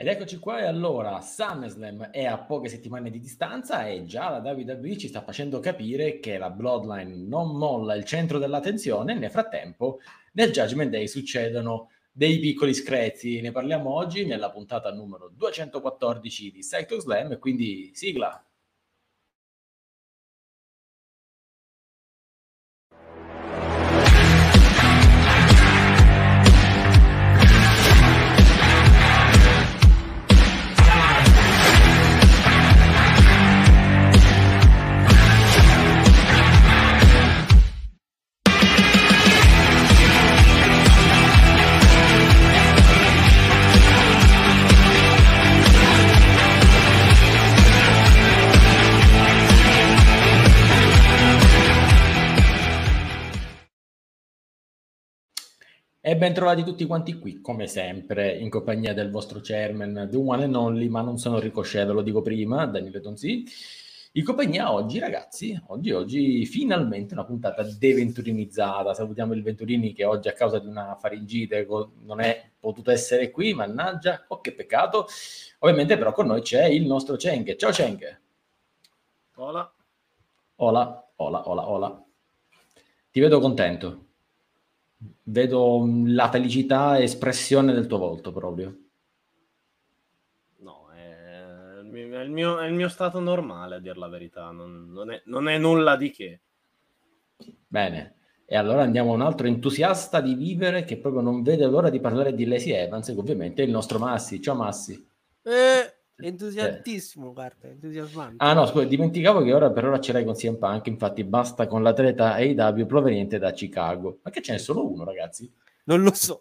Ed eccoci qua, e allora SummerSlam è a poche settimane di distanza e già la WWE ci sta facendo capire che la Bloodline non molla il centro dell'attenzione. Nel frattempo, nel Judgment Day succedono dei piccoli screzi. Ne parliamo oggi nella puntata numero 214 di Cyclo Slam, quindi sigla. Ben trovati tutti quanti qui, come sempre, in compagnia del vostro chairman, the one and only, ma non sono Ricochet, ve lo dico prima, Daniele Tonzi. In compagnia oggi, ragazzi, oggi, oggi finalmente una puntata deventurinizzata. Salutiamo il Venturini che oggi a causa di una faringite non è potuto essere qui, mannaggia, oh che peccato. Ovviamente però con noi c'è il nostro Cheng. Ciao Cheng. Hola. Hola, hola, hola, hola. Ti vedo contento vedo la felicità espressione del tuo volto proprio. No, è il mio, è il mio stato normale a dire la verità, non, non, è, non è nulla di che. Bene, e allora andiamo a un altro entusiasta di vivere che proprio non vede l'ora di parlare di Lazy Evans, che ovviamente è il nostro Massi. Ciao Massi. Eh, Entusiastissimo, eh. guarda, entusiasmante. Ah no, scusa, dimenticavo che ora per ora ce l'hai con CM Punk, infatti basta con l'atleta AEW proveniente da Chicago. Ma che ce n'è solo uno, ragazzi? Non lo so.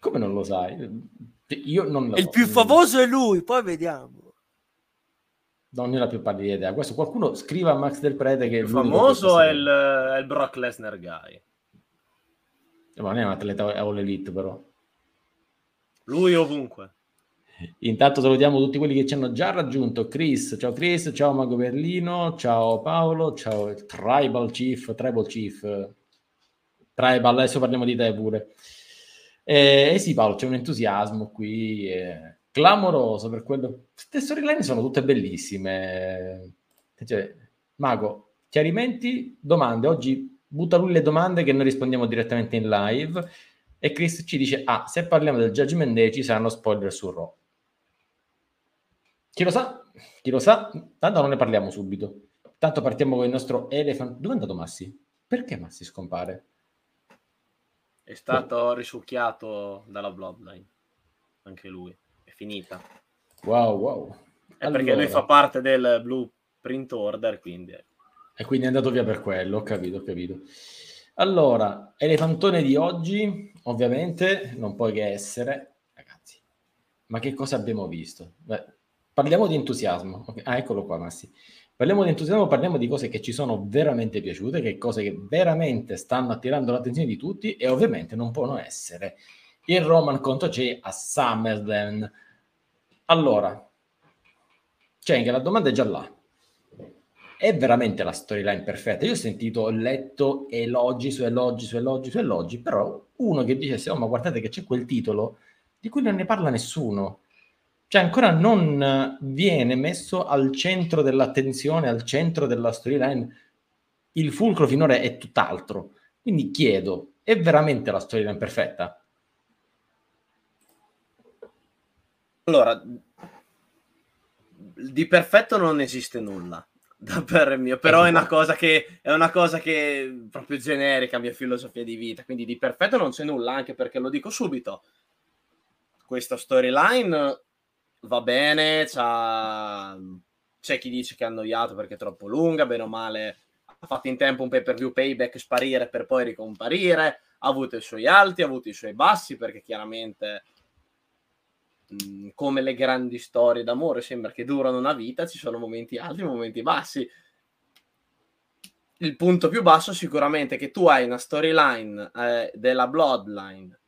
Come non lo sai? Io non lo Il so. più famoso è lui, poi vediamo. Non ne ho la più pallida idea. Questo qualcuno scriva a Max Del Prete che il più famoso è il, è il, Brock Lesnar guy. Ma non è un atleta all elite però. Lui ovunque. Intanto salutiamo tutti quelli che ci hanno già raggiunto. Chris, ciao Chris, ciao Mago Berlino, ciao Paolo, ciao Tribal Chief, Tribal Chief, Tribal, adesso parliamo di te pure. Eh, eh sì Paolo, c'è un entusiasmo qui, eh, clamoroso per quello. Queste storyline sono tutte bellissime. Cioè, Mago, chiarimenti, domande. Oggi butta lui le domande che noi rispondiamo direttamente in live. E Chris ci dice: Ah, se parliamo del Judgment Day ci saranno spoiler su Raw. Chi lo sa? Chi lo sa? Tanto non ne parliamo subito. Tanto partiamo con il nostro Elephant. Dove è andato Massi? Perché Massi scompare? È stato risucchiato dalla Bloodline. Anche lui. È finita. Wow, wow. È allora. perché lui fa parte del Blueprint Order, quindi... E quindi è andato via per quello, ho capito, ho capito. Allora, elefantone di oggi, ovviamente, non può che essere... Ragazzi, ma che cosa abbiamo visto? Beh, parliamo di entusiasmo. Ah, eccolo qua, Massi. Parliamo di entusiasmo, parliamo di cose che ci sono veramente piaciute, che cose che veramente stanno attirando l'attenzione di tutti e ovviamente non possono essere il Roman contro Jay a SummerSlam. Allora, cioè, che la domanda è già là. È veramente la storyline perfetta. Io ho sentito, ho letto elogi su elogi su elogi su elogi, però uno che dicesse, oh ma guardate che c'è quel titolo di cui non ne parla nessuno cioè ancora non viene messo al centro dell'attenzione, al centro della storyline. Il fulcro finora è tutt'altro. Quindi chiedo, è veramente la storyline perfetta? Allora, di perfetto non esiste nulla da per mio, però è una cosa che è una cosa che proprio generica, mia filosofia di vita, quindi di perfetto non c'è nulla, anche perché lo dico subito. Questa storyline va bene, c'è chi dice che è annoiato perché è troppo lunga, bene o male ha fatto in tempo un pay per view payback sparire per poi ricomparire, ha avuto i suoi alti, ha avuto i suoi bassi perché chiaramente mh, come le grandi storie d'amore sembra che durano una vita, ci sono momenti alti e momenti bassi. Il punto più basso sicuramente è che tu hai una storyline eh, della Bloodline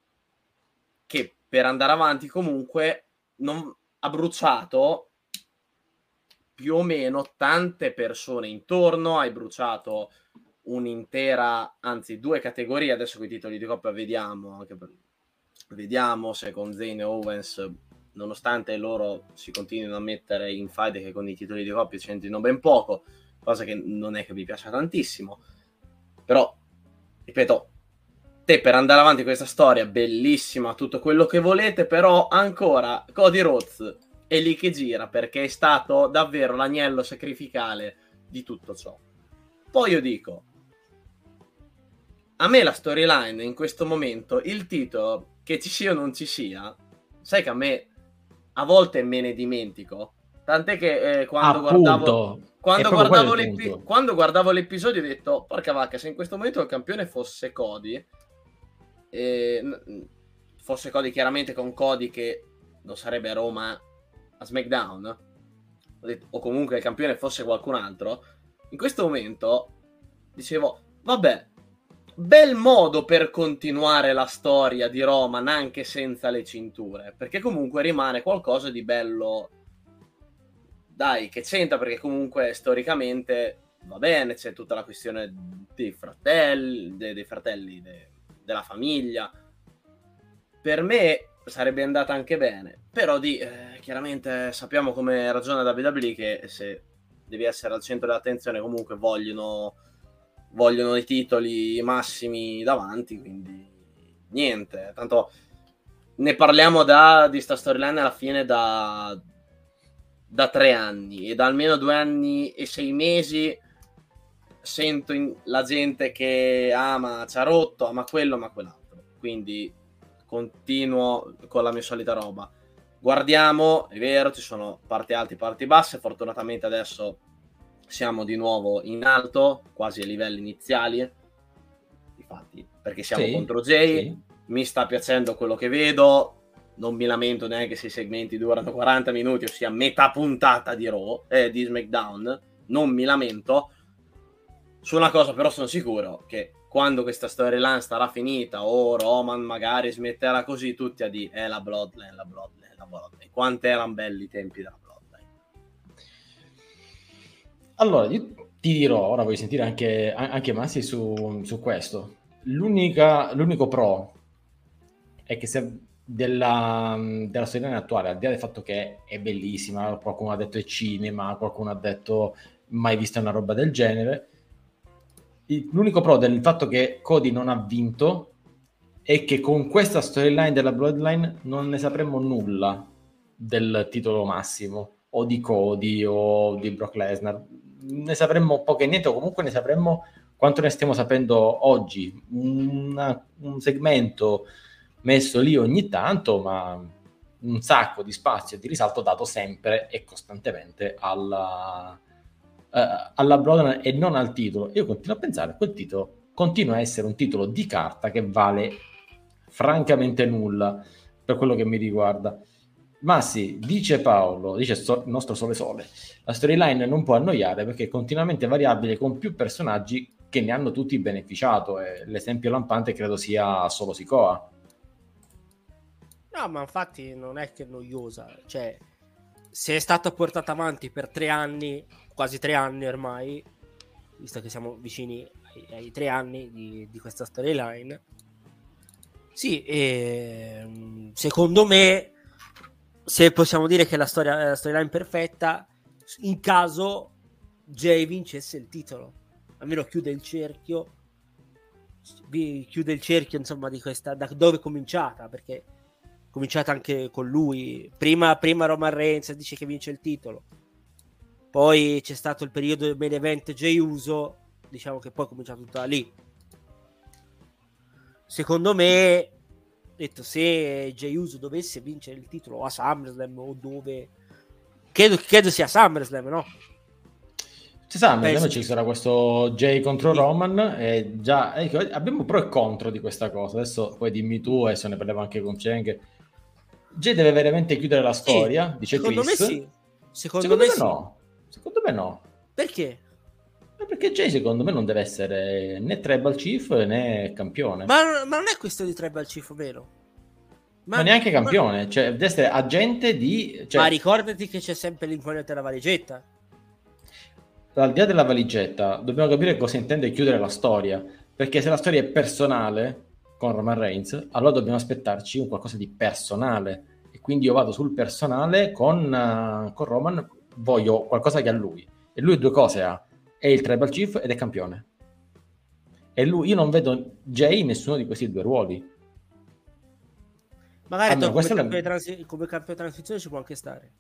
che per andare avanti comunque non, ha bruciato più o meno tante persone intorno, hai bruciato un'intera, anzi due categorie, adesso con i titoli di coppia vediamo, per, vediamo se con Zane e Owens nonostante loro si continuino a mettere in fight che con i titoli di coppia c'entrino ben poco, cosa che non è che mi piaccia tantissimo, però, ripeto, te per andare avanti questa storia, bellissima, tutto quello che volete, però ancora Cody Rhodes è lì che gira perché è stato davvero l'agnello sacrificale di tutto ciò. Poi io dico, a me la storyline in questo momento, il titolo, che ci sia o non ci sia, sai che a me a volte me ne dimentico. Tant'è che eh, quando, guardavo, quando, guardavo quando, guardavo, l'episodio ho detto, porca vacca, se in questo momento il campione fosse Cody, eh, fosse Cody chiaramente con Cody che non sarebbe a Roma a SmackDown, o comunque il campione fosse qualcun altro, in questo momento dicevo, vabbè, bel modo per continuare la storia di Roman anche senza le cinture, perché comunque rimane qualcosa di bello. Dai, che c'entra perché comunque storicamente va bene, c'è tutta la questione dei fratelli, dei, dei fratelli de, della famiglia. Per me sarebbe andata anche bene, però di, eh, chiaramente sappiamo come ragiona WWE che se devi essere al centro dell'attenzione comunque vogliono vogliono i titoli massimi davanti, quindi niente, tanto ne parliamo da, di sta storyline alla fine da, da tre anni e da almeno due anni e sei mesi sento in, la gente che ama ci ha rotto, ama quello, ama quell'altro, quindi continuo con la mia solita roba. Guardiamo, è vero, ci sono parti alte e parti basse, fortunatamente adesso siamo di nuovo in alto, quasi ai livelli iniziali. Infatti, perché siamo sì, contro Jay, sì. mi sta piacendo quello che vedo. Non mi lamento neanche se i segmenti durano 40 minuti, ossia metà puntata di Raw, eh, di SmackDown. Non mi lamento. Su una cosa però sono sicuro che quando questa storyline sarà finita o Roman magari smetterà così tutti a dire è eh, la Bloodline, la Bloodline, la Bloodline. Quanto erano belli i tempi della allora, io ti dirò, ora voglio sentire anche, anche Massi su, su questo. l'unico pro è che se della, della storia attuale, al di là del fatto che è bellissima, qualcuno ha detto è cinema, qualcuno ha detto mai vista una roba del genere, l'unico pro del fatto che Cody non ha vinto è che con questa storyline della Bloodline non ne sapremmo nulla del titolo massimo o di Cody o di Brock Lesnar ne sapremmo poco e niente, o comunque ne sapremmo quanto ne stiamo sapendo oggi. Una, un segmento messo lì ogni tanto, ma un sacco di spazio e di risalto dato sempre e costantemente alla, uh, alla Broadway e non al titolo. Io continuo a pensare che quel titolo continua a essere un titolo di carta che vale francamente nulla per quello che mi riguarda. Ma sì, dice Paolo, dice il nostro Sole Sole, la storyline non può annoiare perché è continuamente variabile con più personaggi che ne hanno tutti beneficiato e l'esempio lampante credo sia solo Sikoa. No, ma infatti non è che è noiosa, cioè se è stata portata avanti per tre anni, quasi tre anni ormai, visto che siamo vicini ai, ai tre anni di, di questa storyline, sì, e, ehm, secondo me se possiamo dire che la storia è la storyline perfetta, in caso Jay vincesse il titolo, almeno chiude il cerchio, chiude il cerchio insomma di questa, da dove è cominciata, perché cominciata anche con lui, prima, prima Roman Reigns dice che vince il titolo, poi c'è stato il periodo del main event Jay Uso, diciamo che poi è cominciato tutto da lì. Secondo me detto se Jey Uso dovesse vincere il titolo a SummerSlam o dove credo, credo sia SummerSlam no? si sa, Penso... ci sarà questo Jay contro sì. Roman e già ecco, abbiamo pro e contro di questa cosa adesso poi dimmi tu e se ne parliamo anche con Cheng Jay deve veramente chiudere la storia sì. dice secondo Chris me sì secondo, secondo me, me sì. no secondo me no perché? Perché Jay secondo me non deve essere né Tribal Chief né campione. Ma, ma non è questo di Tribal Chief, vero? Ma, ma neanche campione, ma... cioè deve essere agente di... Cioè... Ma ricordati che c'è sempre l'incognito della valigetta. Al di là della valigetta, dobbiamo capire cosa intende chiudere la storia. Perché se la storia è personale con Roman Reigns, allora dobbiamo aspettarci un qualcosa di personale. quindi io vado sul personale con, uh, con Roman, voglio qualcosa che ha lui. E lui due cose ha, è il tribal chief ed è campione. E lui, io non vedo Jay in nessuno di questi due ruoli. Magari Almeno, come, campione la... transi- come campione transizione ci può anche stare.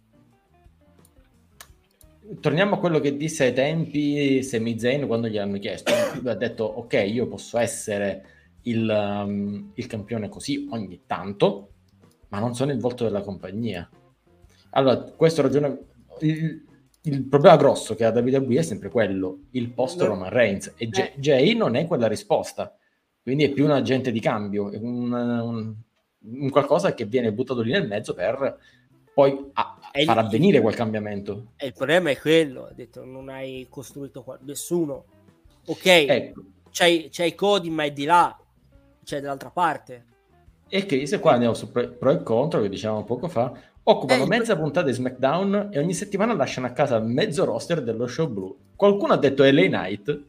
Torniamo a quello che disse ai tempi Semi Zayn quando gli hanno chiesto. Lui ha detto, ok, io posso essere il, um, il campione così ogni tanto, ma non sono il volto della compagnia. Allora, questo ragione... Il, il problema grosso che ha WWE è sempre quello, il post Roman Reigns, e J- eh. Jay non è quella risposta, quindi è più un agente di cambio, è un, un, un qualcosa che viene buttato lì nel mezzo per poi a, far avvenire quel cambiamento. E il problema è quello, ha detto, non hai costruito qua, nessuno. Ok, ecco. c'hai, c'hai Cody, ma è di là, c'è dall'altra parte. E Chris, qua andiamo su pro e contro, che dicevamo poco fa, occupano eh, mezza puntata di SmackDown e ogni settimana lasciano a casa mezzo roster dello show blu. Qualcuno ha detto LA Knight.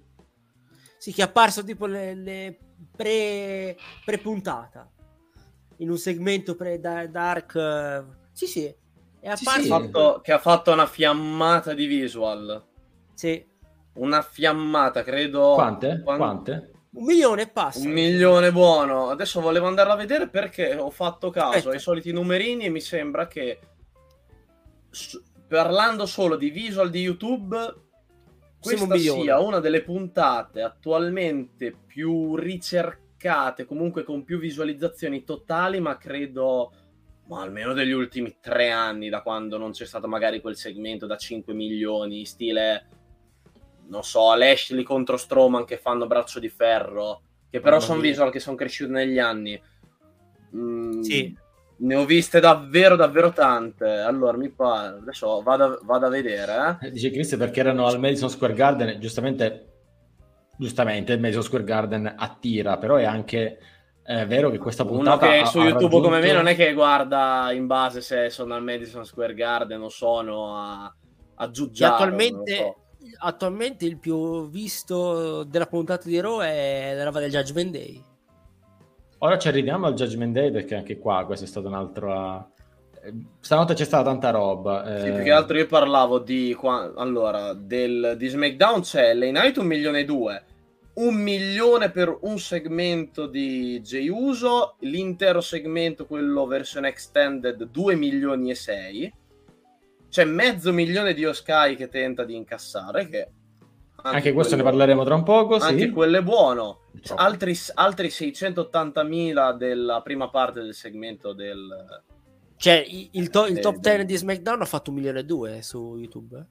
Sì, che è apparso tipo le, le pre, pre-puntata in un segmento pre-dark. Eh, sì, sì, è apparso. Sì, sì. Fatto, che ha fatto una fiammata di visual. Sì. Una fiammata, credo. Quante? Quante? Un milione e passa. Un milione buono. Adesso volevo andarla a vedere perché ho fatto caso Aspetta. ai soliti numerini e mi sembra che parlando solo di visual di YouTube questa sia una delle puntate attualmente più ricercate, comunque con più visualizzazioni totali, ma credo ma almeno degli ultimi tre anni, da quando non c'è stato magari quel segmento da 5 milioni, stile non so, Lashley contro Strowman che fanno braccio di ferro, che però sono visual che sono cresciuti negli anni. Mm, sì. Ne ho viste davvero, davvero tante. Allora, mi pare. Adesso vado, vado a vedere. Eh. Dice Chris perché erano al Madison Square Garden. Giustamente, giustamente il Madison Square Garden attira, però è anche è vero che questa puntata. Uno che su YouTube raggiunto... come me non è che guarda in base se sono al Madison Square Garden o sono a, a Giugiaro. Attualmente, attualmente il più visto della puntata di Raw è la roba del Judgment Day. Ora ci arriviamo al Judgment Day perché anche qua questo è stato un altro... Eh, stanotte c'è stata tanta roba. Sì, eh... più che altro io parlavo di... Allora, del, di SmackDown c'è Lane Night un milione e due, un milione per un segmento di Jey Uso, l'intero segmento, quello versione extended, 2 milioni e 6 c'è mezzo milione di Oskai che tenta di incassare, che anche, anche questo quello, ne parleremo tra un poco. Anche quello è buono. Altri, altri 680.000 della prima parte del segmento del. Cioè, il, to- il top 10 di SmackDown ha fatto un milione e due su YouTube.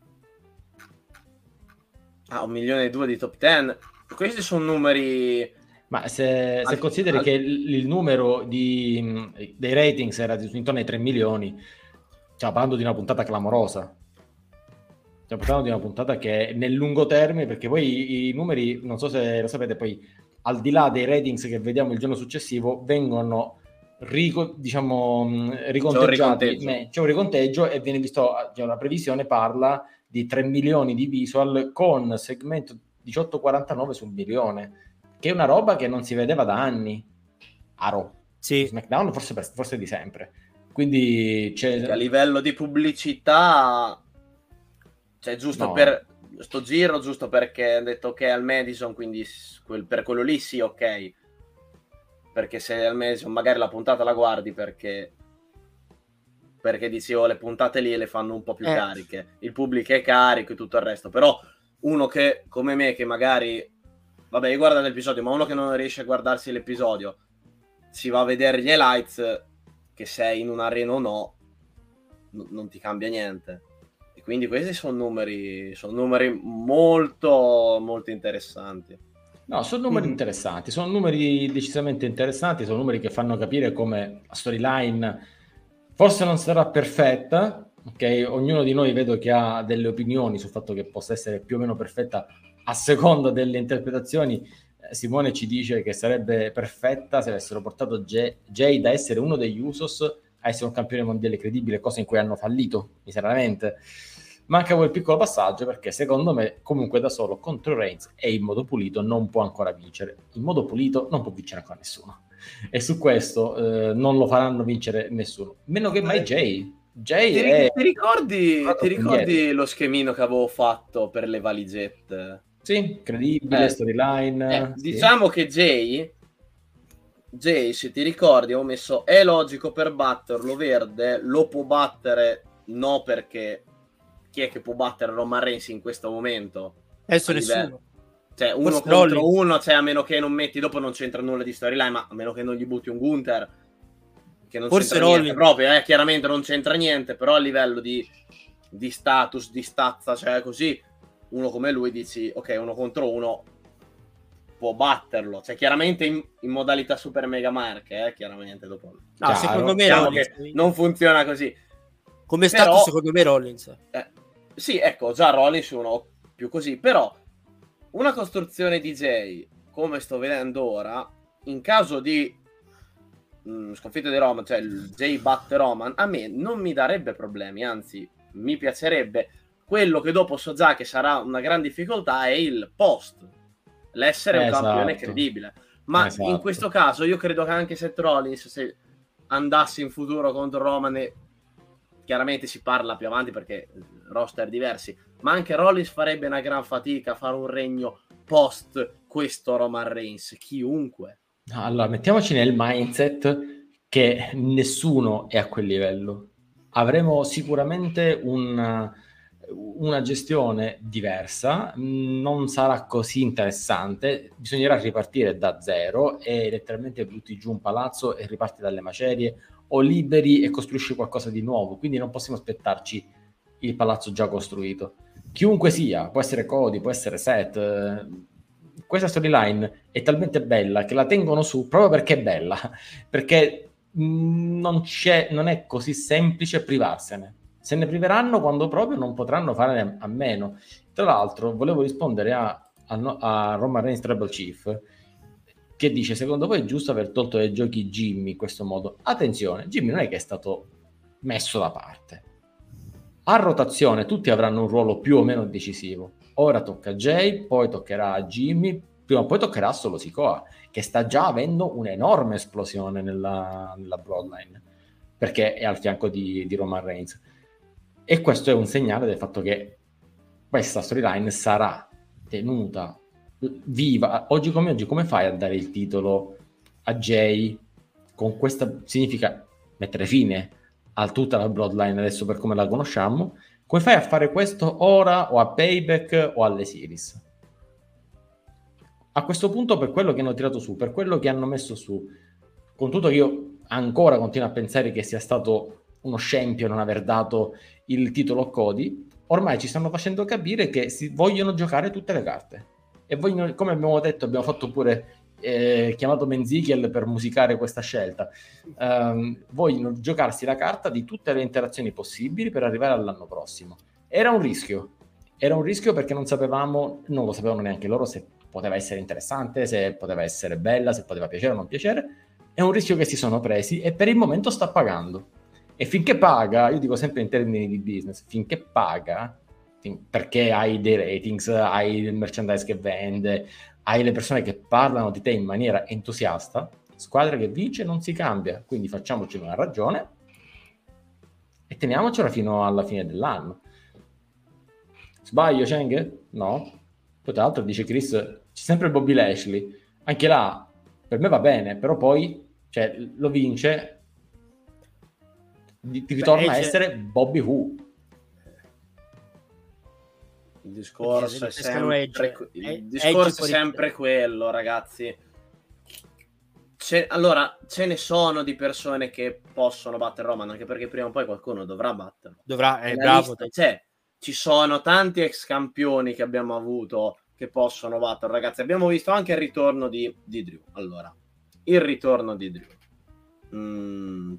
Ah, un milione e due di top 10. Questi sono numeri. Ma se, se consideri al... che il, il numero di, dei ratings era intorno ai 3 milioni, stiamo parlando di una puntata clamorosa. Stiamo parlando di una puntata che nel lungo termine, perché poi i, i numeri, non so se lo sapete, poi al di là dei ratings che vediamo il giorno successivo, vengono rico, diciamo, riconteggiati. C'è un, c'è un riconteggio e viene visto, cioè la previsione parla di 3 milioni di visual con segmento 1849 su un milione, che è una roba che non si vedeva da anni. Aro. Sì. SmackDown forse, forse di sempre. Quindi c'è... a livello di pubblicità, cioè giusto no. per sto giro, giusto perché ha detto che al Madison, quindi quel, per quello lì sì, ok. Perché se al Madison magari la puntata la guardi perché perché dicevo le puntate lì le fanno un po' più eh. cariche, il pubblico è carico e tutto il resto, però uno che come me che magari vabbè guarda l'episodio, ma uno che non riesce a guardarsi l'episodio si va a vedere gli highlights che sei in un'arena o no, n- non ti cambia niente. E quindi questi sono numeri, sono numeri molto, molto interessanti. No, sono numeri mm. interessanti, sono numeri decisamente interessanti, sono numeri che fanno capire come la storyline forse non sarà perfetta, ok? Ognuno di noi vedo che ha delle opinioni sul fatto che possa essere più o meno perfetta a seconda delle interpretazioni Simone ci dice che sarebbe perfetta se avessero portato Jay, Jay da essere uno degli Usos a essere un campione mondiale credibile, cosa in cui hanno fallito miseramente. Manca quel piccolo passaggio perché secondo me comunque da solo contro Reigns e in modo pulito non può ancora vincere. In modo pulito non può vincere ancora nessuno. e su questo eh, non lo faranno vincere nessuno, meno che mai Jay. Jay ti, è... ti ricordi, ti ricordi lo schemino che avevo fatto per le valigette? Sì, credibile, Eh, storyline. Eh, sì. Diciamo che Jay, Jay, se ti ricordi, ho messo è logico per batterlo verde, lo può battere no perché chi è che può battere Roman Reigns in questo momento? Adesso nessuno. Cioè, uno Forse contro Rollins. uno, cioè, a meno che non metti, dopo non c'entra nulla di storyline, ma a meno che non gli butti un Gunther, che non Forse c'entra niente proprio, eh, chiaramente non c'entra niente, però a livello di, di status, di stazza, cioè così, uno come lui dici, ok, uno contro uno può batterlo, cioè chiaramente in, in modalità super mega marche, eh, chiaramente dopo. No, Chiaro. secondo me Diciamo Rollins. che non funziona così. Come però- stato, secondo me Rollins. Eh, sì, ecco, già Rollins uno più così, però una costruzione DJ, come sto vedendo ora, in caso di mh, sconfitta di Roman, cioè il Jay batte Roman, a me non mi darebbe problemi, anzi mi piacerebbe. Quello che dopo so già che sarà una gran difficoltà è il post, l'essere un Esatto. campione credibile. Ma Esatto. in questo caso io credo che anche Seth Rollins, se andasse in futuro contro Roman, e chiaramente si parla più avanti perché roster diversi, ma anche Rollins farebbe una gran fatica a fare un regno post questo Roman Reigns, chiunque. Allora, mettiamoci nel mindset che nessuno è a quel livello. Avremo sicuramente un- una gestione diversa, non sarà così interessante, bisognerà ripartire da zero e letteralmente butti giù un palazzo e riparti dalle macerie o liberi e costruisci qualcosa di nuovo, quindi non possiamo aspettarci il palazzo già costruito. Chiunque sia, può essere Cody, può essere Seth, eh, questa storyline è talmente bella che la tengono su proprio perché è bella, perché non, non è così semplice privarsene. Se ne priveranno quando proprio non potranno fare a meno. Tra l'altro, volevo rispondere a, a, a Roman Reigns Tribal Chief che dice: Secondo voi è giusto aver tolto dai giochi Jimmy in questo modo? Attenzione, Jimmy non è che è stato messo da parte. A rotazione tutti avranno un ruolo più o meno decisivo. Ora tocca a Jay, poi toccherà a Jimmy, prima o poi toccherà solo Sikoa, che sta già avendo un'enorme esplosione nella, nella Bloodline, perché è al fianco di, di Roman Reigns. E questo è un segnale del fatto che questa storyline sarà tenuta viva. Oggi come oggi, come fai a dare il titolo a Jay? Con questa significa mettere fine a tutta la Bloodline adesso per come la conosciamo. Come fai a fare questo ora o a Payback o alle Series? A questo punto, per quello che hanno tirato su, per quello che hanno messo su, con tutto che io ancora continuo a pensare che sia stato uno scempio non aver dato il titolo a Cody, ormai ci stanno facendo capire che si vogliono giocare tutte le carte. E vogliono, come abbiamo detto, abbiamo fatto pure eh, chiamato Menzichel per musicare questa scelta. Ehm, vogliono giocarsi la carta di tutte le interazioni possibili per arrivare all'anno prossimo. Era un rischio, era un rischio perché non sapevamo, non lo sapevano neanche loro se poteva essere interessante, se poteva essere bella, se poteva piacere o non piacere. È un rischio che si sono presi e per il momento sta pagando. E finché paga, io dico sempre in termini di business, finché paga, perché hai dei ratings, hai il merchandise che vende, hai le persone che parlano di te in maniera entusiasta, squadra che vince non si cambia, quindi facciamoci una ragione e teniamocela fino alla fine dell'anno. Sbaglio, Cheng? No. Poi tra l'altro dice Chris, c'è sempre Bobby Lashley. Anche là, per me va bene, però poi cioè, lo vince, ti ritorna a c'è- essere Bobby Who. Il discorso è sempre, il Edge discorso è sempre quello, ragazzi. Ce- allora, ce ne sono di persone che possono battere Roman, anche perché prima o poi qualcuno dovrà batterlo. Dovrà, è La bravo. lista c'è. Ci sono tanti ex campioni che abbiamo avuto che possono battere, ragazzi. Abbiamo visto anche il ritorno di, di Drew. Allora, il ritorno di Drew. Mm,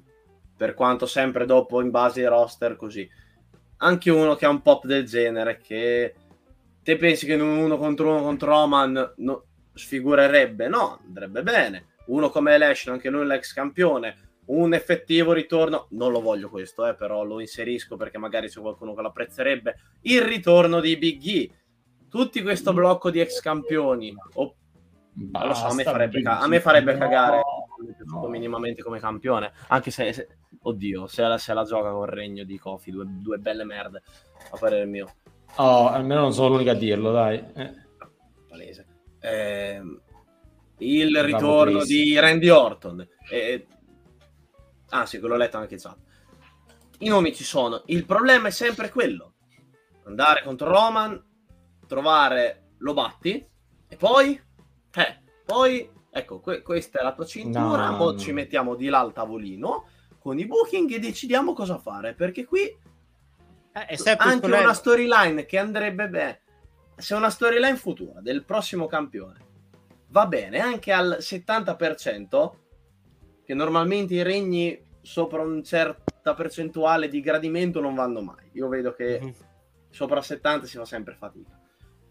per quanto sempre dopo in base ai roster così. Anche uno che ha un pop del genere che te pensi che in un uno contro uno contro Roman no, sfigurerebbe? No, andrebbe bene. Uno come Lashley, anche lui l'ex campione, un effettivo ritorno, non lo voglio questo, eh, però lo inserisco perché magari c'è qualcuno che lo apprezzerebbe. Il ritorno di Big E. Tutti questo blocco di ex campioni. O Lo so, a me Basta, farebbe, ca- a me farebbe No, cagare. Piaciuto no. minimamente come campione. Anche se, se- oddio, se la, se la gioca con Regno di Kofi, due, due belle merde. A parere mio, Oh, almeno non sono l'unico a dirlo, dai. Eh. palese. Ehm, il ritorno di Randy Orton. E... Ah, sì, quello l'ho letto anche in chat. I nomi ci sono. Il problema è sempre quello: andare contro Roman, trovare Lobatti e poi, eh, poi, ecco, que- questa è la tua cintura. No, ci mettiamo di là al tavolino con i booking e decidiamo cosa fare. Perché qui Eh, è sempre anche una storyline che andrebbe bene. Se una storyline futura del prossimo campione va bene anche al 70%, che normalmente i regni sopra una certa percentuale di gradimento non vanno mai. Io vedo che Mhm. sopra il 70 si fa sempre fatica.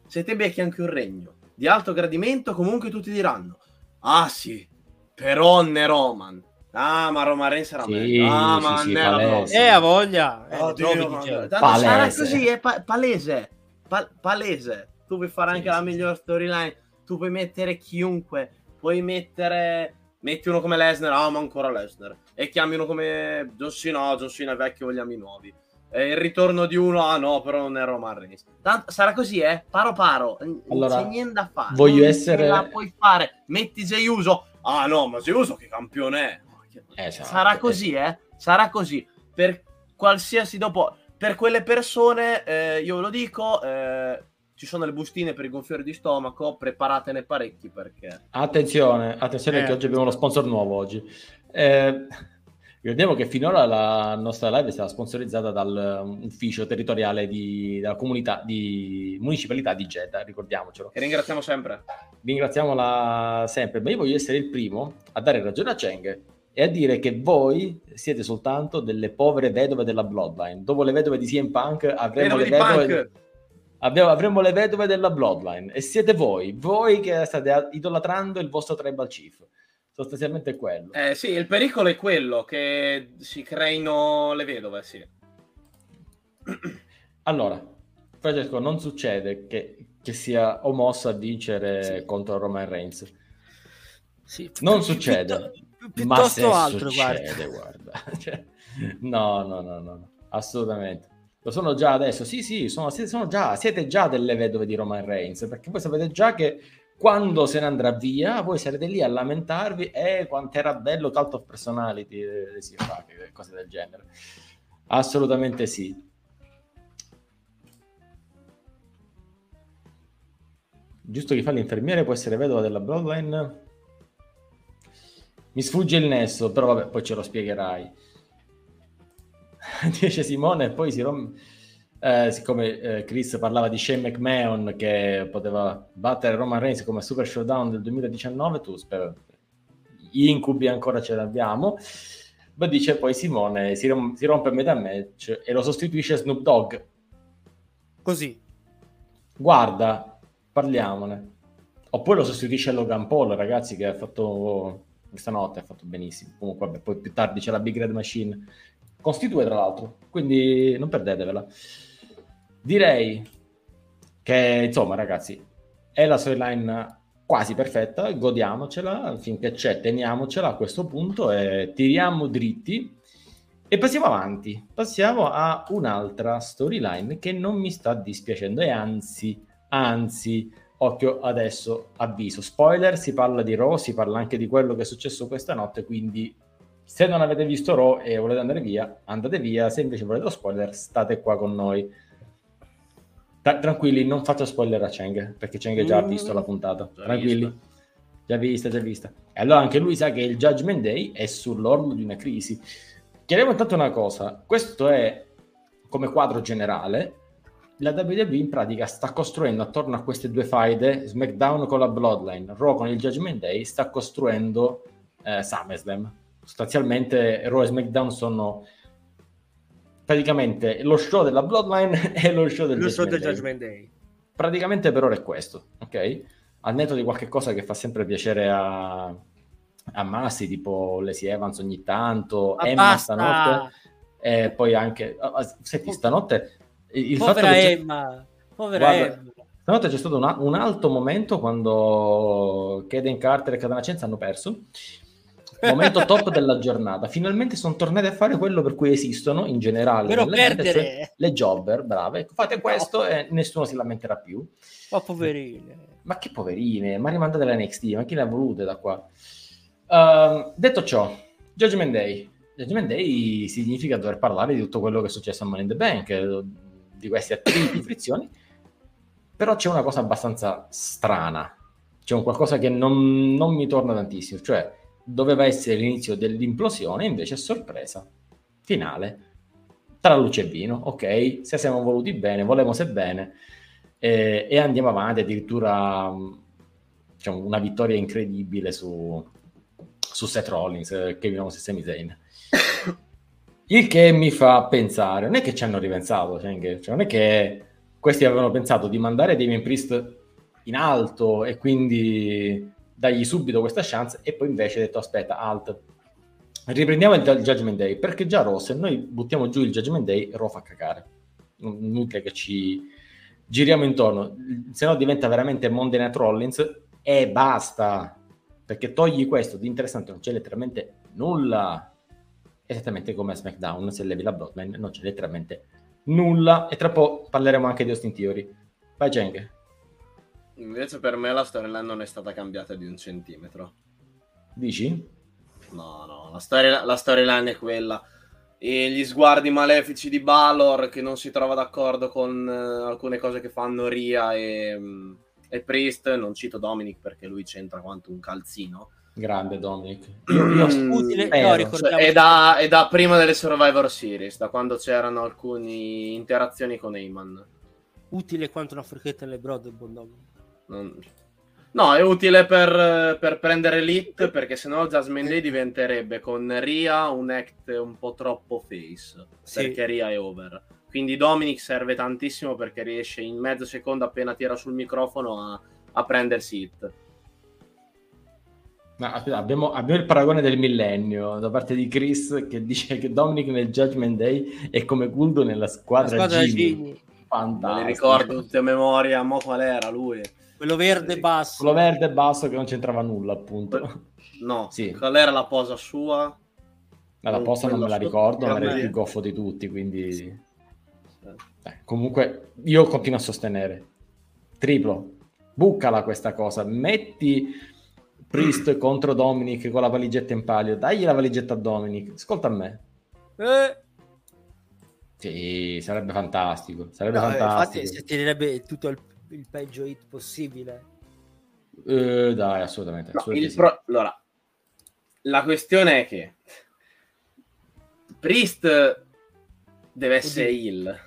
Se te becchi anche un regno di alto gradimento, comunque tutti diranno: Ah sì, Peron e Roman. Ah, ma Roman Reigns era Sì, meglio. Ah, sì, ma sì, proprio. Eh, a voglia. Eh, Oddio, tanto sarà Palese. così, è pa- palese. Pa- palese. Tu puoi fare Sì, anche sì, la sì. miglior storyline. Tu puoi mettere chiunque. Puoi mettere. Metti uno come Lesnar, ah, ma ancora Lesnar. E chiami uno come John Cena, no, John Cena è vecchio, vogliamo i nuovi. E il ritorno di uno, ah no, però non è Roman Reigns. Tanto, sarà così, eh? Paro paro. Allora, non c'è niente da fare. voglio Non essere- la puoi fare. Metti Uso. Ah no, ma Uso che campione è? Esatto, Sarà così, eh? Sarà così. Per qualsiasi dopo, per quelle persone, eh, io ve lo dico, eh, ci sono le bustine per i gonfiori di stomaco, preparatene parecchi perché... Attenzione, attenzione Eh, che oggi abbiamo lo sponsor nuovo oggi. Eh, ricordiamo che finora la nostra live è stata sponsorizzata dal um, territoriale di, della comunità di municipalità di Jeddah, ricordiamocelo. E ringraziamo sempre. Ringraziamola sempre, ma io voglio essere il primo a dare ragione a Cheng e a dire che voi siete soltanto delle povere vedove della Bloodline. Dopo le vedove di CM Punk avremo Vedove le vedove... Punk. Abbiamo- avremo le vedove della Bloodline e siete voi, voi che state idolatrando il vostro tribal chief. Sostanzialmente quello. Eh sì, il pericolo è quello che si creino le vedove, sì. Allora, Francesco, non succede che, che sia Omos a vincere Sì. contro Roman Reigns. Sì, Non pi- succede. piutto- Ma se altro, succede, guarda. Cioè, no, no, no, no, no, assolutamente. Lo sono già adesso. Sì, sì, sono, sono già, siete già delle vedove di Roman Reigns, perché voi sapete già che quando se ne andrà via, voi sarete lì a lamentarvi e quanto era bello cult of personality eh, cose del genere. Assolutamente sì. Giusto che fa l'infermiere può essere vedova della Bloodline? Mi sfugge il nesso, però vabbè, poi ce lo spiegherai. Dice Simone e poi si rompe... Eh, siccome eh, Chris parlava di Shane McMahon che poteva battere Roman Reigns come Super Showdown del 2019, tu spero gli incubi ancora ce l'abbiamo. Ma dice poi Simone si, rom- si rompe a metà match e lo sostituisce Snoop Dogg. Così. Guarda, parliamone. Oppure lo sostituisce Logan Paul, ragazzi, che ha fatto questa notte, ha fatto benissimo. Comunque, vabbè, poi più tardi c'è la Big Red Machine. Costitue, tra l'altro. Quindi non perdetevela. Direi che, insomma, ragazzi, è la storyline quasi perfetta, godiamocela, finché c'è, teniamocela a questo punto e tiriamo dritti. E passiamo avanti, passiamo a un'altra storyline che non mi sta dispiacendo e anzi, anzi, occhio adesso, avviso, spoiler, si parla di Raw, si parla anche di quello che è successo questa notte, quindi se non avete visto Raw e volete andare via, andate via, se invece volete lo spoiler, state qua con noi. Tra- tranquilli, non faccio spoiler a Cheng, perché Cheng già ha Mm. visto la puntata, Già tranquilli. vista. Già vista, già vista. E allora anche lui sa che il Judgment Day è sull'orlo di una crisi. Chiariamo intanto una cosa, questo è come quadro generale, la WWE in pratica sta costruendo attorno a queste due faide, SmackDown con la Bloodline, Raw con il Judgment Day, sta costruendo eh, SummerSlam. Sostanzialmente Raw e SmackDown sono praticamente lo show della Bloodline e lo show del Lo show Judgment del Day Judgment Day. praticamente per ora è questo, ok? Al netto di qualche cosa che fa sempre piacere a, a Massi, tipo Lacey Evans ogni tanto, Ma Emma basta! stanotte, e poi anche... ah, ah, senti, stanotte... Il fatto Povera che c'è- Emma. Povera Guarda, Emma. Stanotte c'è stato una, un alto momento quando Kaden Carter e Catanacenza hanno perso. Momento top della giornata. Finalmente sono tornati a fare quello per cui esistono in generale. Però perdere. cioè le jobber, brave. Ecco, Fate questo e nessuno si lamenterà più. Ma poverine. Ma che poverine, ma rimandate la NXT, ma chi le ha volute da qua? Ehm, detto ciò, Judgment Day. Judgment Day significa dover parlare di tutto quello che è successo a Money in the Bank, eh, di questi attriti, frizioni. Però c'è una cosa abbastanza strana, c'è un qualcosa che non, non mi torna tantissimo, cioè doveva essere l'inizio dell'implosione, invece è sorpresa. Finale. Tra luce e vino, ok, se siamo voluti bene, volemo se bene, eh, e andiamo avanti, addirittura mh, diciamo, una vittoria incredibile su, su Seth Rollins, eh, Kevin Owens e Sami Zayn. Il che mi fa pensare, non è che ci hanno ripensato, cioè, che- cioè, non è che questi avevano pensato di mandare Damien Priest in alto e quindi dargli subito questa chance e poi invece ha detto aspetta, alt, riprendiamo il, il Judgment Day, perché già Raw, se noi buttiamo giù il Judgment Day, Raw fa cacare. Inutile che ci giriamo intorno, se no diventa veramente Monday Night Rollins e basta, perché togli questo di interessante, non c'è letteralmente nulla. Esattamente come a SmackDown, se levi la Bloodline non c'è letteralmente nulla. E tra poco parleremo anche di Austin Theory. Vai Jeng. Invece per me la storyline non è stata cambiata di un centimetro. Dici? No, no, la, storia- la storyline è quella. E gli sguardi malefici di Balor che non si trova d'accordo con eh, alcune cose che fanno Ria e, mm, e Priest. Non cito Dominic perché lui c'entra quanto un calzino. Grande Dominic. Io, Utile, no, ricordiamo- Cioè, è, da, è da prima delle Survivor Series, da quando c'erano alcune interazioni con Eyman. Utile quanto una forchetta nelle brode, buon Dominic. Non- No, è utile per, per prendere l'hit perché sennò Jasmine Day diventerebbe con Ria un act un po' troppo face Sì. perché Ria è over. Quindi Dominic serve tantissimo perché riesce in mezzo secondo appena tira sul microfono a, a prendersi hit. No, aspetta, abbiamo, abbiamo il paragone del millennio da parte di Chris che dice che Dominic nel Judgment Day è come Guldo nella La squadra, squadra Jimmy. Gini, Me Fantastico. li ricordo tutti a memoria, mo qual era lui? Quello verde basso. Quello verde e basso che non c'entrava nulla, appunto. No, Sì. qual era la posa sua? La Oh, posta non me la ricordo, ma era il più goffo di tutti, quindi... Eh, comunque, io continuo a sostenere. Triplo. Buccala questa cosa. Metti Priest contro Dominic con la valigetta in palio. Dagli la valigetta a Dominic. Ascolta a me. Eh, Sì, sarebbe fantastico. Sarebbe no, eh, fantastico. infatti si tirerebbe tutto il, il peggio hit possibile. Eh, dai, assolutamente. No, assolutamente il sì. pro- Allora, la questione è che Priest deve essere Oddio. heal,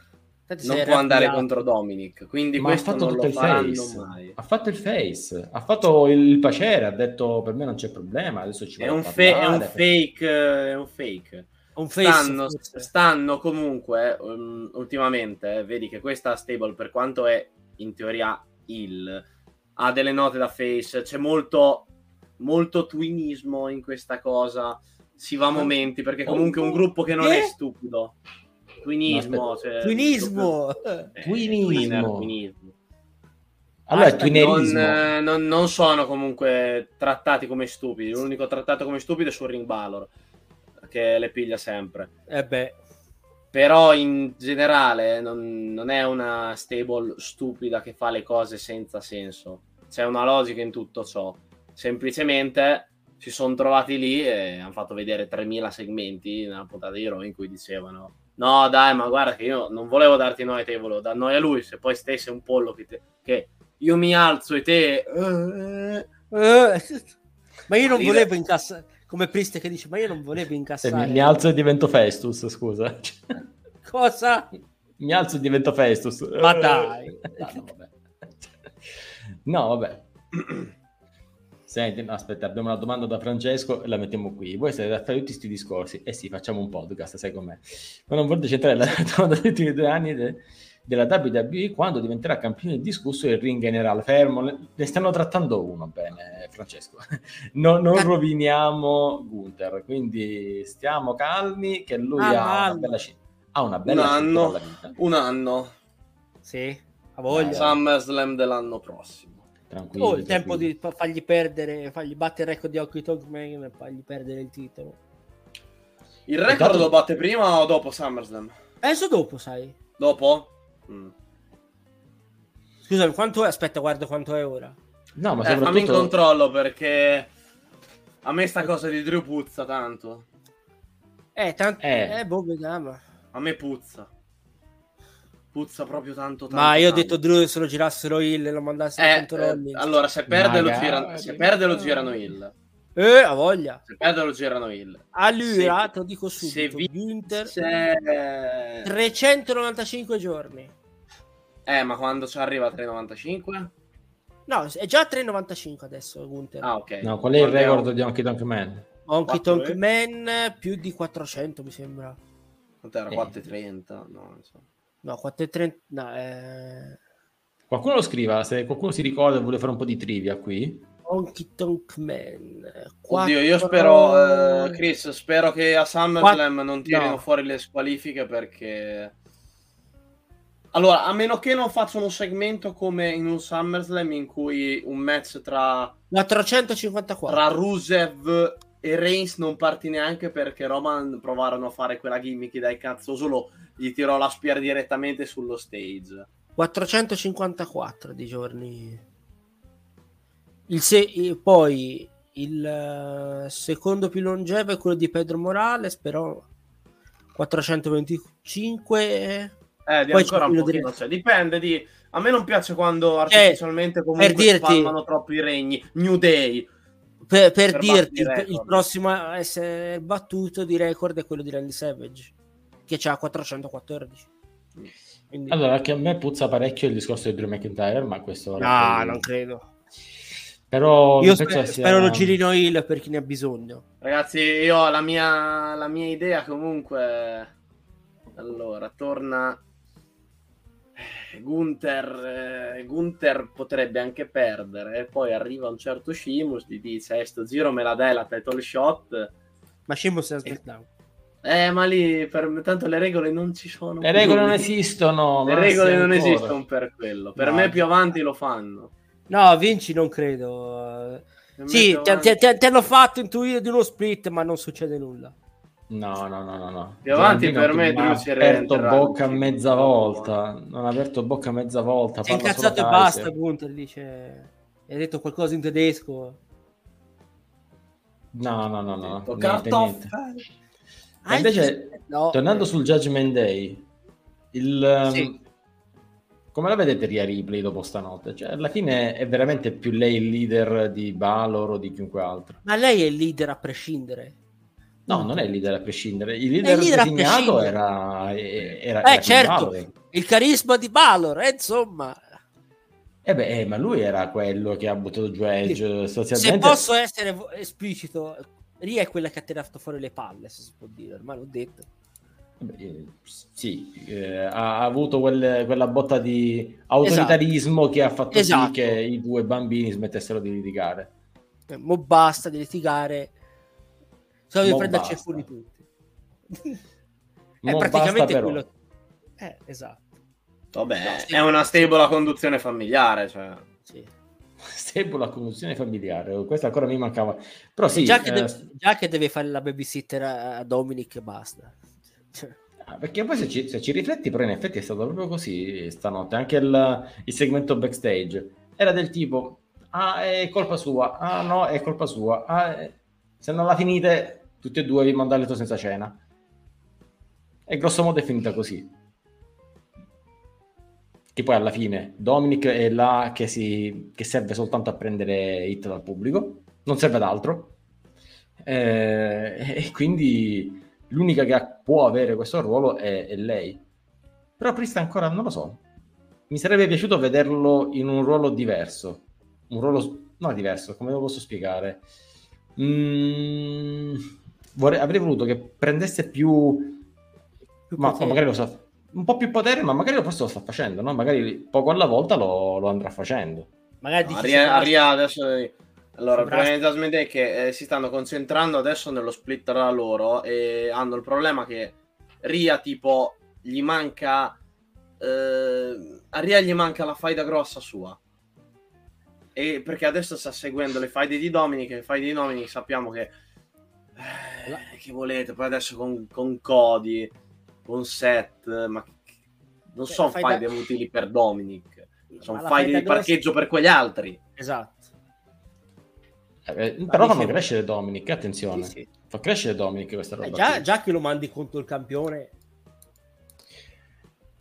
Infatti non può andare contro Dominic, quindi Ma ha questo fatto non tutto lo il face. mai. Ha fatto il face. Ha fatto il piacere. Ha detto per me non c'è problema. Adesso ci È un, a fe- è un fake, è un fake. Un face, Stanno, stanno comunque um, ultimamente, eh, vedi che questa stable, per quanto è in teoria heal, ha delle note da face, c'è molto, molto twinismo in questa cosa, si va a momenti, perché comunque è un gruppo che non è Eh? stupido. Twinismo, No, cioè, Twinismo. eh, Twinismo. twinner, twinismo. Allora, è twinerismo. Non, eh, non- non sono comunque trattati come stupidi. L'unico trattato come stupido è su Ring Balor, che le piglia sempre. Eh beh, Però in generale non, non è una stable stupida che fa le cose senza senso. C'è una logica in tutto ciò. Semplicemente si sono trovati lì e hanno fatto vedere 3000 segmenti nella puntata di Raw in cui dicevano no dai ma guarda che io non volevo darti noi a te, volevo dar noi a lui, se poi stesse un pollo che, te- che io mi alzo e te... eh, Eh, ma io non volevo incassare. Come Priest che dice, ma io non volevo incassare. mi, mi alzo e divento Festus, scusa. Cosa? mi alzo e divento Festus. Ma dai. No, no, vabbè. No, vabbè. Senti, aspetta, abbiamo una domanda da Francesco e la mettiamo qui. Voi siete da fare tutti questi discorsi? Eh sì, facciamo un podcast, sai com'è. Ma non volete centrare la domanda degli ultimi due anni de- della WWE quando diventerà campione discusso il ring generale. Fermo, ne stanno trattando uno, bene, Francesco. No- non roviniamo Gunther, quindi stiamo calmi che lui Ah, ha una bella, ha una bella Un anno. un anno. Sì. A voglia. SummerSlam dell'anno prossimo. Tranquillo. Oh, il tempo di fa- fargli perdere, fargli battere il record di Hockey Talk Man e fargli perdere il titolo. Il record Intanto- lo batte prima o dopo SummerSlam? Adesso dopo, sai. Dopo? Mm. Scusami, quanto è? Aspetta, guarda quanto è ora. No, ma Eh, fammi in soprattutto... controllo perché a me sta cosa di Drew puzza tanto. Eh, tanto... Eh. Eh, boh, vediamo. A me puzza. Puzza proprio tanto tanto. Ma io ho tanto. detto Drew se lo girassero il e lo mandassero Eh, eh, allora, se perde, lo Magari. girano, se perde lo girano il. Eh, a voglia. Se girano il. Allora, Se- te lo dico Se subito. vi- Günther, se- 395 giorni. Eh, ma quando ci arriva a 3,95? No, è già 3,95 adesso, Gunther. Ah, ok. No, qual è il record di Honky Tonk Man? Honky Tonk eh? Man più di 400 mi sembra. Quant'era? Eh. 4,30? No, non so. No, 430. No, eh... Qualcuno lo scriva, se qualcuno si ricorda e vuole fare un po' di trivia qui. Honky Tonk Man. Oddio, io Quattro- spero, eh, Chris, spero che a SummerSlam non tirino no. fuori le squalifiche perché... Allora, a meno che non facciano un segmento come in un SummerSlam in cui un match tra, 454. tra Rusev e Reigns non partì neanche perché Roman provarono a fare quella gimmick dai cazzo, solo gli tirò la spia direttamente sullo stage. 454 di giorni. Il se- poi il eh, secondo più longevo è quello di Pedro Morales, però 425. Eh, di Poi ancora un pochino, di- cioè, dipende di... A me non piace quando artificialmente comunque per dirti- spalmano troppo i regni. New Day. Per, per Per dirti, il, prossimo a essere battuto di record è quello di Randy Savage, che ha 414. Quindi- Allora, anche a me puzza parecchio il discorso di Drew McIntyre, ma questo... no, non credo. Però Io penso spe- sia- spero lo girino il per chi ne ha bisogno. Ragazzi, io ho la mia, la mia idea comunque... Allora, torna... Eh, Gunther, eh, Gunther potrebbe anche perdere, e poi arriva un certo Shimus, gli dice, eh, sto giro me la dai la title shot, Ma Sheamus è a SmackDown. eh, ma lì, per, tanto le regole non ci sono. Le regole non esistono. Le regole non ancora. esistono per quello, per No. me più avanti lo fanno. No, Vinci non credo. Me Sì, ti, avanti- ti- ti- ti hanno fatto intuire di uno split, ma non succede nulla. No, no, no, no. no. Più avanti Giordino per me non si aperto rientrerà. bocca a mezza volta. Non ha aperto bocca a mezza volta. Si è incazzato e basta. Gunther dice... Hai detto qualcosa in tedesco. No, no, no, no. Niente, niente. Ah, invece, no, Tornando sul Judgment Day, il, ehm, Sì. Come la vedete Ria Ripley dopo stanotte? Cioè, alla fine è veramente più lei il leader di Balor o di chiunque altro. Ma lei è il leader a prescindere. No, non è il leader a prescindere. Il leader, leader designato era, era, Eh, era certo. Balor. Il carisma di Balor, eh, insomma. Eh beh, eh, ma lui era quello che ha buttato giù Edge Se sostanzialmente. posso essere esplicito, Ria è quella che ha tirato fuori le palle, se si può dire, ormai l'ho detto. Eh, sì, eh, ha avuto quel- quella botta di autoritarismo che ha fatto Esatto. sì che i due bambini smettessero di litigare. Eh, Mo basta di litigare. Se devi Mo prendere basta. ceffoni tutti. Mo è praticamente basta, però. quello. Eh, esatto. Vabbè, No, è una stable a conduzione familiare, cioè. Sì. Stable a conduzione familiare, questa ancora mi mancava. Però sì, già, che eh, deve, già che deve fare la babysitter a a Dominic e basta. Cioè, ah, perché poi se ci, se ci rifletti, però in effetti è stato proprio così stanotte. Anche il, il segmento backstage era del tipo: Ah, è colpa sua, ah no, è colpa sua. Ah, se non la finite, tutti e due vi mando a letto senza cena. E grosso modo è finita così. Che poi alla fine Dominic è là che, si, che serve soltanto a prendere hit dal pubblico, non serve ad altro. Eh, e quindi l'unica che ha- può avere questo ruolo è, è lei. Però Priest ancora non lo so. Mi sarebbe piaciuto vederlo in un ruolo diverso. Un ruolo no diverso, come lo posso spiegare? Mm, vorrei- avrei voluto che prendesse più più ma magari lo sa un po' più potere, ma magari forse lo sta facendo, no? Magari poco alla volta lo, lo andrà facendo. Magari No, Aria adesso... Allora, il problema di Jasmine Day è che eh, si stanno concentrando adesso nello split tra loro e hanno il problema che Ria, tipo, gli manca eh, a Ria gli manca la faida grossa sua. E perché adesso sta seguendo le faide di Dominic, le faide di Dominic sappiamo che... Eh, che volete, poi adesso con, con Cody, con Seth, ma non Cioè, sono faide utili per Dominic, sono faide di parcheggio per quegli altri. Esatto. Eh, però fanno crescere Dominic, attenzione. Sì, sì. Fa crescere Dominic questa roba. Eh, già, già che lo mandi contro il campione,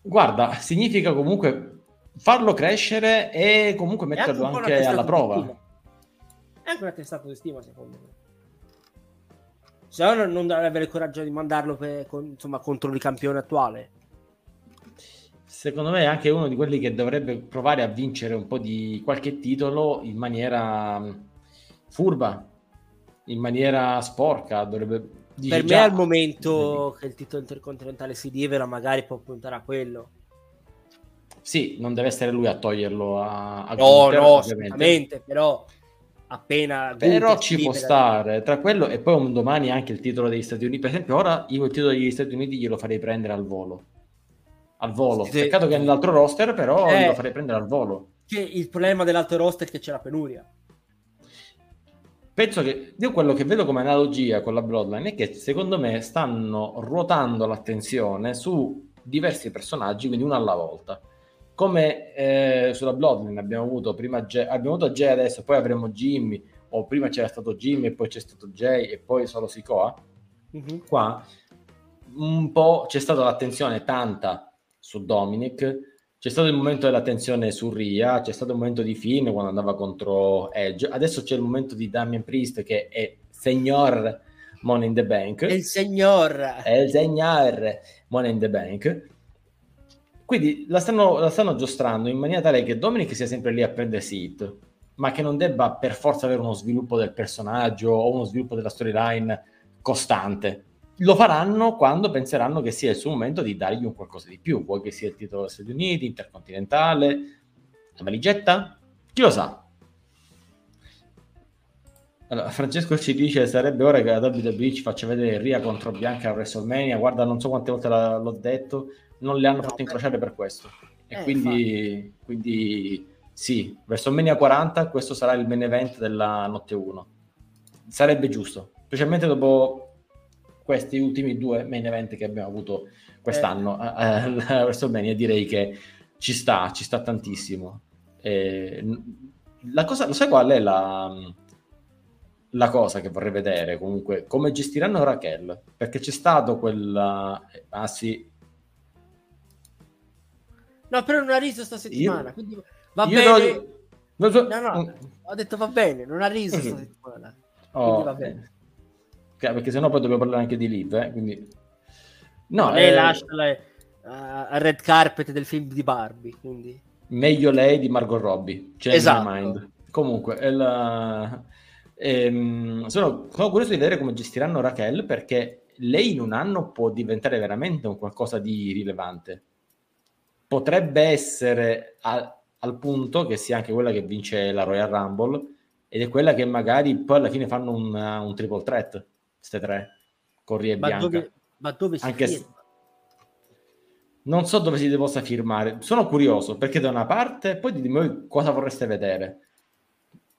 Guarda, significa comunque farlo crescere e comunque metterlo anche testata alla prova. stima. È anche una testata di stima, secondo me. Se no, non- non avere il coraggio di mandarlo per- con- insomma, contro il campione attuale. Secondo me è anche uno di quelli che dovrebbe provare a vincere un po' di qualche titolo in maniera furba, in maniera sporca. Dovrebbe, dice per me già- al momento che il titolo intercontinentale si rivela, magari può puntare a quello. Sì, non deve essere lui a toglierlo a, a No, Gunther, no, ovviamente. però appena Però Gunther ci può libera- stare tra quello e poi un domani anche il titolo degli Stati Uniti. Per esempio, ora io il titolo degli Stati Uniti glielo farei prendere al volo. Al volo. Sì. Peccato che è nell'altro roster, però Eh. glielo farei prendere al volo. Che il problema dell'altro roster è che c'è la penuria. Penso che io quello che vedo come analogia con la Bloodline è che secondo me stanno ruotando l'attenzione su diversi personaggi, quindi uno alla volta. Come eh, sulla Bloodline abbiamo avuto prima Jay, abbiamo avuto Jay adesso, poi avremo Jimmy, o prima c'era stato Jimmy e poi c'è stato Jay e poi solo Sikoa. Mhm. Qua un po' c'è stata l'attenzione tanta su Dominic, c'è stato il momento dell'attenzione su Ria, c'è stato il momento di Finn quando andava contro Edge, adesso c'è il momento di Damian Priest che è signor Money in the Bank, il signor è il signor Money in the Bank. Quindi la stanno, la stanno giostrando in maniera tale che Dominic sia sempre lì a prendersi hit, ma che non debba per forza avere uno sviluppo del personaggio o uno sviluppo della storyline costante. Lo faranno quando penseranno che sia il suo momento di dargli un qualcosa di più, vuoi che sia il titolo degli Stati Uniti, intercontinentale, la valigetta? Chi lo sa? Allora, Francesco ci dice sarebbe ora che la WWE ci faccia vedere Ria contro Bianca a WrestleMania. Guarda, non so quante volte la- l'ho detto, non le hanno No, fatto incrociare per questo. E Eh, quindi, quindi sì, WrestleMania 40, questo sarà il main event della notte 1. Sarebbe giusto, specialmente dopo questi ultimi due main event che abbiamo avuto quest'anno eh, alla WrestleMania. Direi che ci sta, ci sta tantissimo. Eh, la cosa, lo sai qual è la, la cosa che vorrei vedere comunque? Come gestiranno Raquel? Perché c'è stato quella... Ah sì, No, però non ha riso sta settimana. quindi va bene. so- No, no, ho detto va bene, non ha riso sta Mhm. settimana. Oh, va bene. Ok, perché sennò poi dobbiamo parlare anche di Liv, eh, quindi... No, lei eh, lascia la- al red carpet del film di Barbie, quindi meglio lei di Margot Robbie. Change Esatto. my mind. Comunque, è la- ehm, sono, sono curioso di vedere come gestiranno Raquel perché lei in un anno può diventare veramente un qualcosa di rilevante. Potrebbe essere a- al punto che sia anche quella che vince la Royal Rumble ed è quella che magari poi alla fine fanno un, un triple threat, queste tre, con Ria e ma Bianca. dove, ma dove si Anche firma? Non so dove si possa firmare. Sono curioso perché da una parte, poi ditemi cosa vorreste vedere.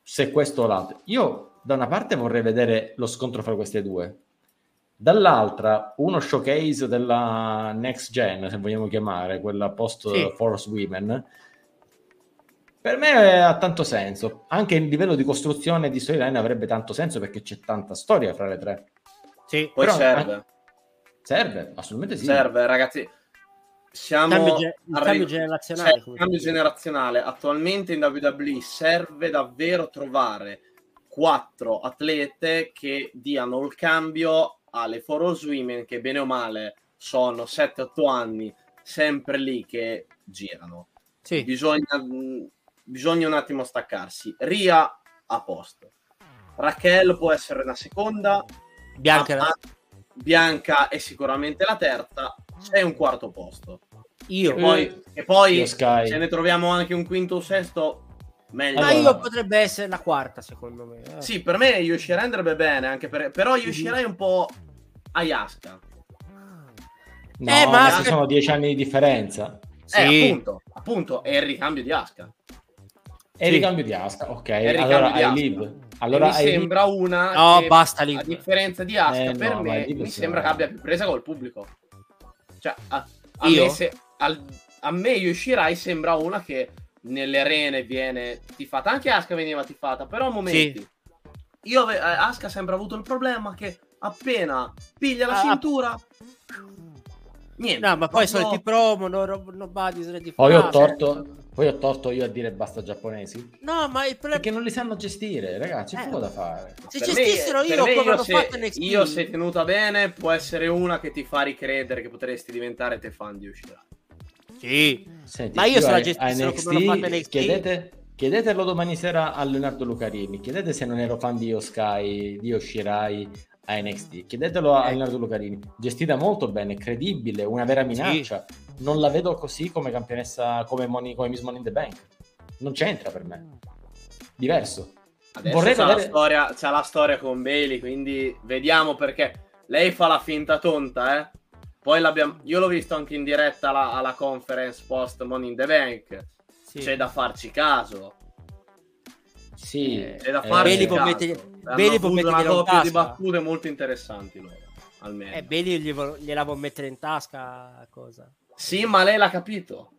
Se questo o l'altro. Io da una parte vorrei vedere lo scontro fra queste due. Dall'altra, uno showcase della next gen, se vogliamo chiamare, quella post Sì. Force Women. Per me ha tanto senso. Anche il livello di costruzione di storyline avrebbe tanto senso perché c'è tanta storia fra le tre. Sì, Poi Però- serve, Serve, assolutamente sì. serve, ragazzi. Siamo cambio ge- il arri- cambio generazionale. Cioè, come cambio generazionale. Attualmente in WWE serve davvero trovare quattro atlete che diano il cambio alle Foros Women che bene o male sono 7-8 anni sempre lì che girano. Sì. Bisogna, mh, bisogna un attimo staccarsi. Ria a posto. Raquel può essere una seconda. Bianca, Ah, Bianca è sicuramente la terza. C'è un quarto posto. io, E poi, e poi se ne troviamo anche un quinto o sesto, meglio. ma io potrebbe essere la quarta, secondo me. eh. Sì, per me Yoshirai andrebbe bene, anche per... però Yoshirai è un po' Ayaska. No, Eh, ma ci sono dieci anni di differenza. Eh, Sì. appunto, appunto, è il ricambio di Asuka. È il Sì. ricambio di Asuka, ok. il ricambio Allora di. E Allora mi sembra una No, che, basta lì. a differenza di Asuka, Eh, per no, me mi sembra che abbia più presa col pubblico. Cioè, a, a Io? me, se- al- a me Yoshirai sembra una che nelle arene viene tifata. Anche Asuka veniva tifata, però a momenti. Sì. Io ave- eh, Asuka sempre avuto il problema che appena piglia la Ah, cintura... Niente. No, ma poi proprio- soliti promo, no, no, nobody is ready for Poi ho torto, poi ho torto io a dire basta giapponesi. No, ma il problema Perché non li sanno gestire, ragazzi, c'è Eh. poco da fare. se Per gestissero io me come hanno se, fatto NXT. io se tenuta bene può essere una che ti fa ricredere che potresti diventare te fan di Yoshirai. Sì. Senti, Ma io se la gestissero a come hanno fatto NXT chiedete, chiedetelo domani sera a Leonardo Lucarini, chiedete se non ero fan di Io Sky, di Yoshirai a NXT, chiedetelo a Ecco. Leonardo Lucarini, gestita molto bene, credibile, una vera minaccia, non la vedo così come campionessa, come, Money, come Miss Money in the Bank, non c'entra per me, diverso. Adesso Vorrei c'ha, la vedere- storia, c'ha la storia con Bailey, quindi vediamo perché lei fa la finta tonta, eh. Poi l'abbiamo, io l'ho visto anche in diretta alla, alla conference post Money in the Bank. Sì. C'è da farci caso. Sì, Eh, C'è da eh, farci Bailey può caso. mettere- Bailey può avuto una coppia di battute molto interessanti loro, almeno. Eh, Bailey gliela può mettere in tasca cosa. Sì, ma lei l'ha capito.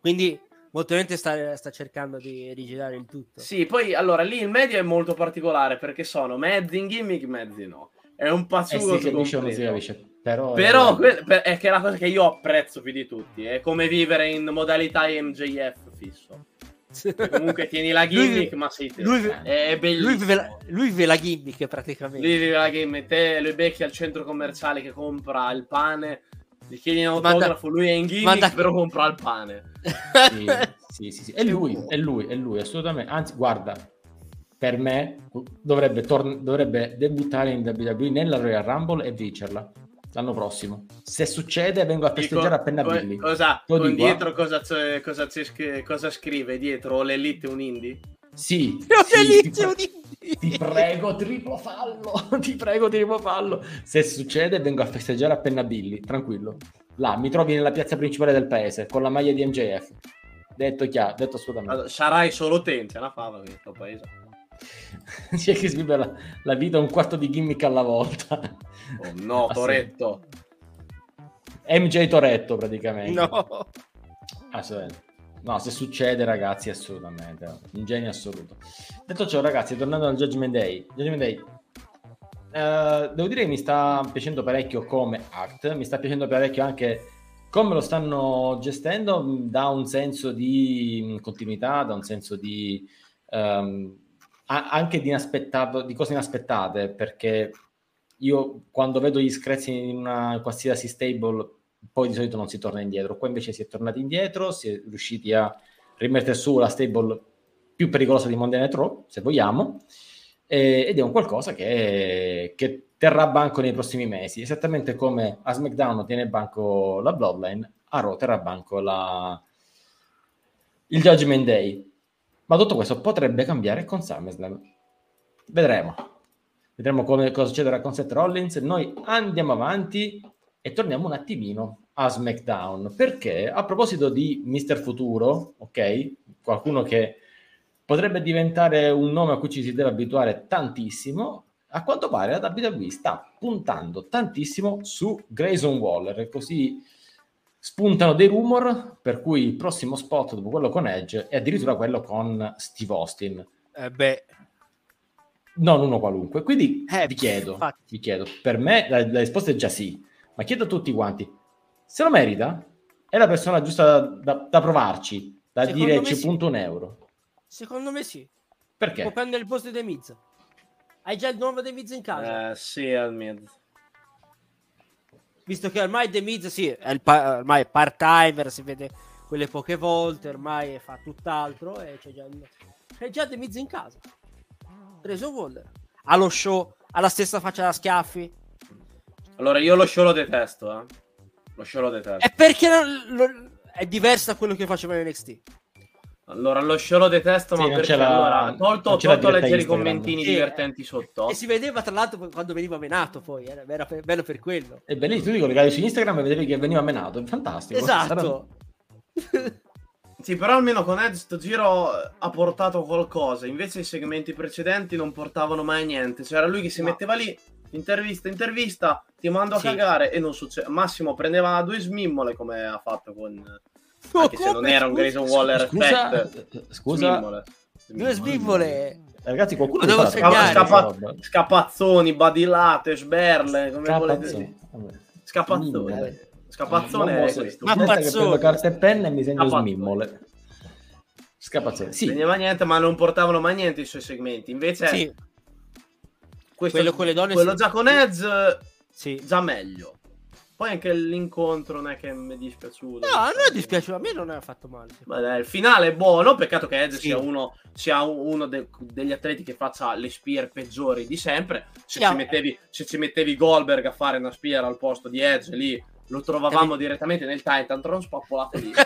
Quindi molto probabilmente sta, sta cercando di rigirare il tutto. Sì, poi allora lì il medio è molto particolare perché sono mezzi in gimmick, mezzi no. È un eh pazzugo si capisce o non si completo. capisce, però... Però que- per- è che è la cosa che io apprezzo più di tutti. È come vivere in modalità MJF fisso. Comunque tieni la gimmick, Lui- ma sei te. lui- è bellissimo. Lui vive, la, lui vive la gimmick praticamente. Lui vive la gimmick, te lo becchi al centro commerciale che compra il pane, gli chiedi un Manda- autografo, lui è in gimmick, manda- però compra il pane. Sì, sì, sì, sì. È lui, è lui, è lui, assolutamente. Anzi, guarda, per me dovrebbe, tor- dovrebbe debuttare in WWE nella Royal Rumble e vincerla l'anno prossimo. Se succede, vengo a festeggiare Dico, appena Billy. Cosa, con dico, dietro cosa, c'è- cosa, cosa scrive dietro? L'elite è un indie? Sì, sì, è ti, pre- di- ti prego, triplo fallo. ti prego, triplo fallo. Se succede, vengo a festeggiare appena Billy, tranquillo. Là, mi trovi nella piazza principale del paese con la maglia di MJF. Detto chiaro, detto assolutamente. Allora, sarai solo te, c'è una fava in questo paese. C'è chi si vive la, la vita un quarto di gimmick alla volta. Oh no, Ah, sì. Toretto. MJ Toretto praticamente. No. Assolutamente. No, se succede ragazzi, assolutamente. Un genio assoluto. Detto ciò ragazzi, tornando al Judgment Day. Judgment Day. eh, devo dire che mi sta piacendo parecchio come act, mi sta piacendo parecchio anche come lo stanno gestendo, dà un senso di continuità, dà un senso di ehm, anche di inaspettato, di cose inaspettate, perché io quando vedo gli screzi in una qualsiasi stable poi di solito non si torna indietro. Qua invece si è tornati indietro, si è riusciti a rimettere su la stable più pericolosa di Monday Night Raw, se vogliamo, e- ed è un qualcosa che, che terrà banco nei prossimi mesi, esattamente come a SmackDown tiene banco la Bloodline, a Raw terrà banco la... il Judgment Day. Ma tutto questo potrebbe cambiare con SummerSlam. Vedremo. Vedremo come, cosa succederà con Seth Rollins. Noi andiamo avanti e torniamo un attimino a SmackDown. Perché a proposito di Mister Futuro, ok? Qualcuno che potrebbe diventare un nome a cui ci si deve abituare tantissimo. A quanto pare la WWE sta puntando tantissimo su Grayson Waller, e così spuntano dei rumor per cui il prossimo spot dopo quello con Edge è addirittura quello con Steve Austin Eh beh, non uno qualunque. Quindi Eh, vi chiedo, infatti. vi chiedo, per me la, la risposta è già sì, ma chiedo a tutti quanti, se lo merita? È la persona giusta da, da- da provarci, da Secondo dire ci sì. punto un euro. secondo me sì. Perché? Può prendere il posto di Miz. Hai già il nuovo The Miz in casa. Eh, sì, al mezzo. Visto che ormai The Miz sì, è il pa- ormai è part-timer, si vede quelle poche volte, ormai fa tutt'altro e c'è già, il- c'è già The Miz in casa. Preso Waller. Ha lo show, ha la stessa faccia da schiaffi. Allora, io lo show lo detesto, eh. Lo show lo detesto. È perché non- lo- è diverso da quello che faceva in NXT. Allora, lo show lo detesto, Sì, ma perché allora, tolto, tolto diretta leggere i Instagram. commentini Sì, divertenti sotto. E si vedeva tra l'altro quando veniva menato poi, era, era per- bello per quello. È bellissimo, tu ti collegavi su Instagram e vedevi che veniva menato, è fantastico. Esatto. Sì, però almeno con Edge sto giro ha portato qualcosa. Invece i segmenti precedenti non portavano mai niente. C'era lui che si No. metteva lì, intervista, intervista, ti mando a Sì. cagare e non succede. Massimo prendeva due smimmole come ha fatto con... Anche se non era un Grayson Waller Scusa, effect. scusa, Smimmole. Due smimmole. ragazzi, qualcuno Lo devo segnare. Scappa- roba? Scapazzoni, badilate, sberle, come volete Scapazzoni. dire. Vabbè. Scapazzone. Scapazzone Mamma, è questo. Prendo carta e penna e mi segno Scapazzoni. smimmole. Scapazzone. Sì, Segnava niente, ma non portavano mai niente i suoi segmenti. Invece, Sì, questo- quello con le donne quello sì. già con Edge, sì. già meglio. Poi anche l'incontro non è che mi è dispiaciuto. No, a me dispiace, a me non è affatto male. Ma dai, il finale è buono. Peccato che Edge Sì. sia uno, sia uno de- degli atleti che faccia le spear peggiori di sempre. Se, Sì, ah, ci mettevi, se ci mettevi Goldberg a fare una spear al posto di Edge, lì lo trovavamo direttamente nel Titantron spappolato lì.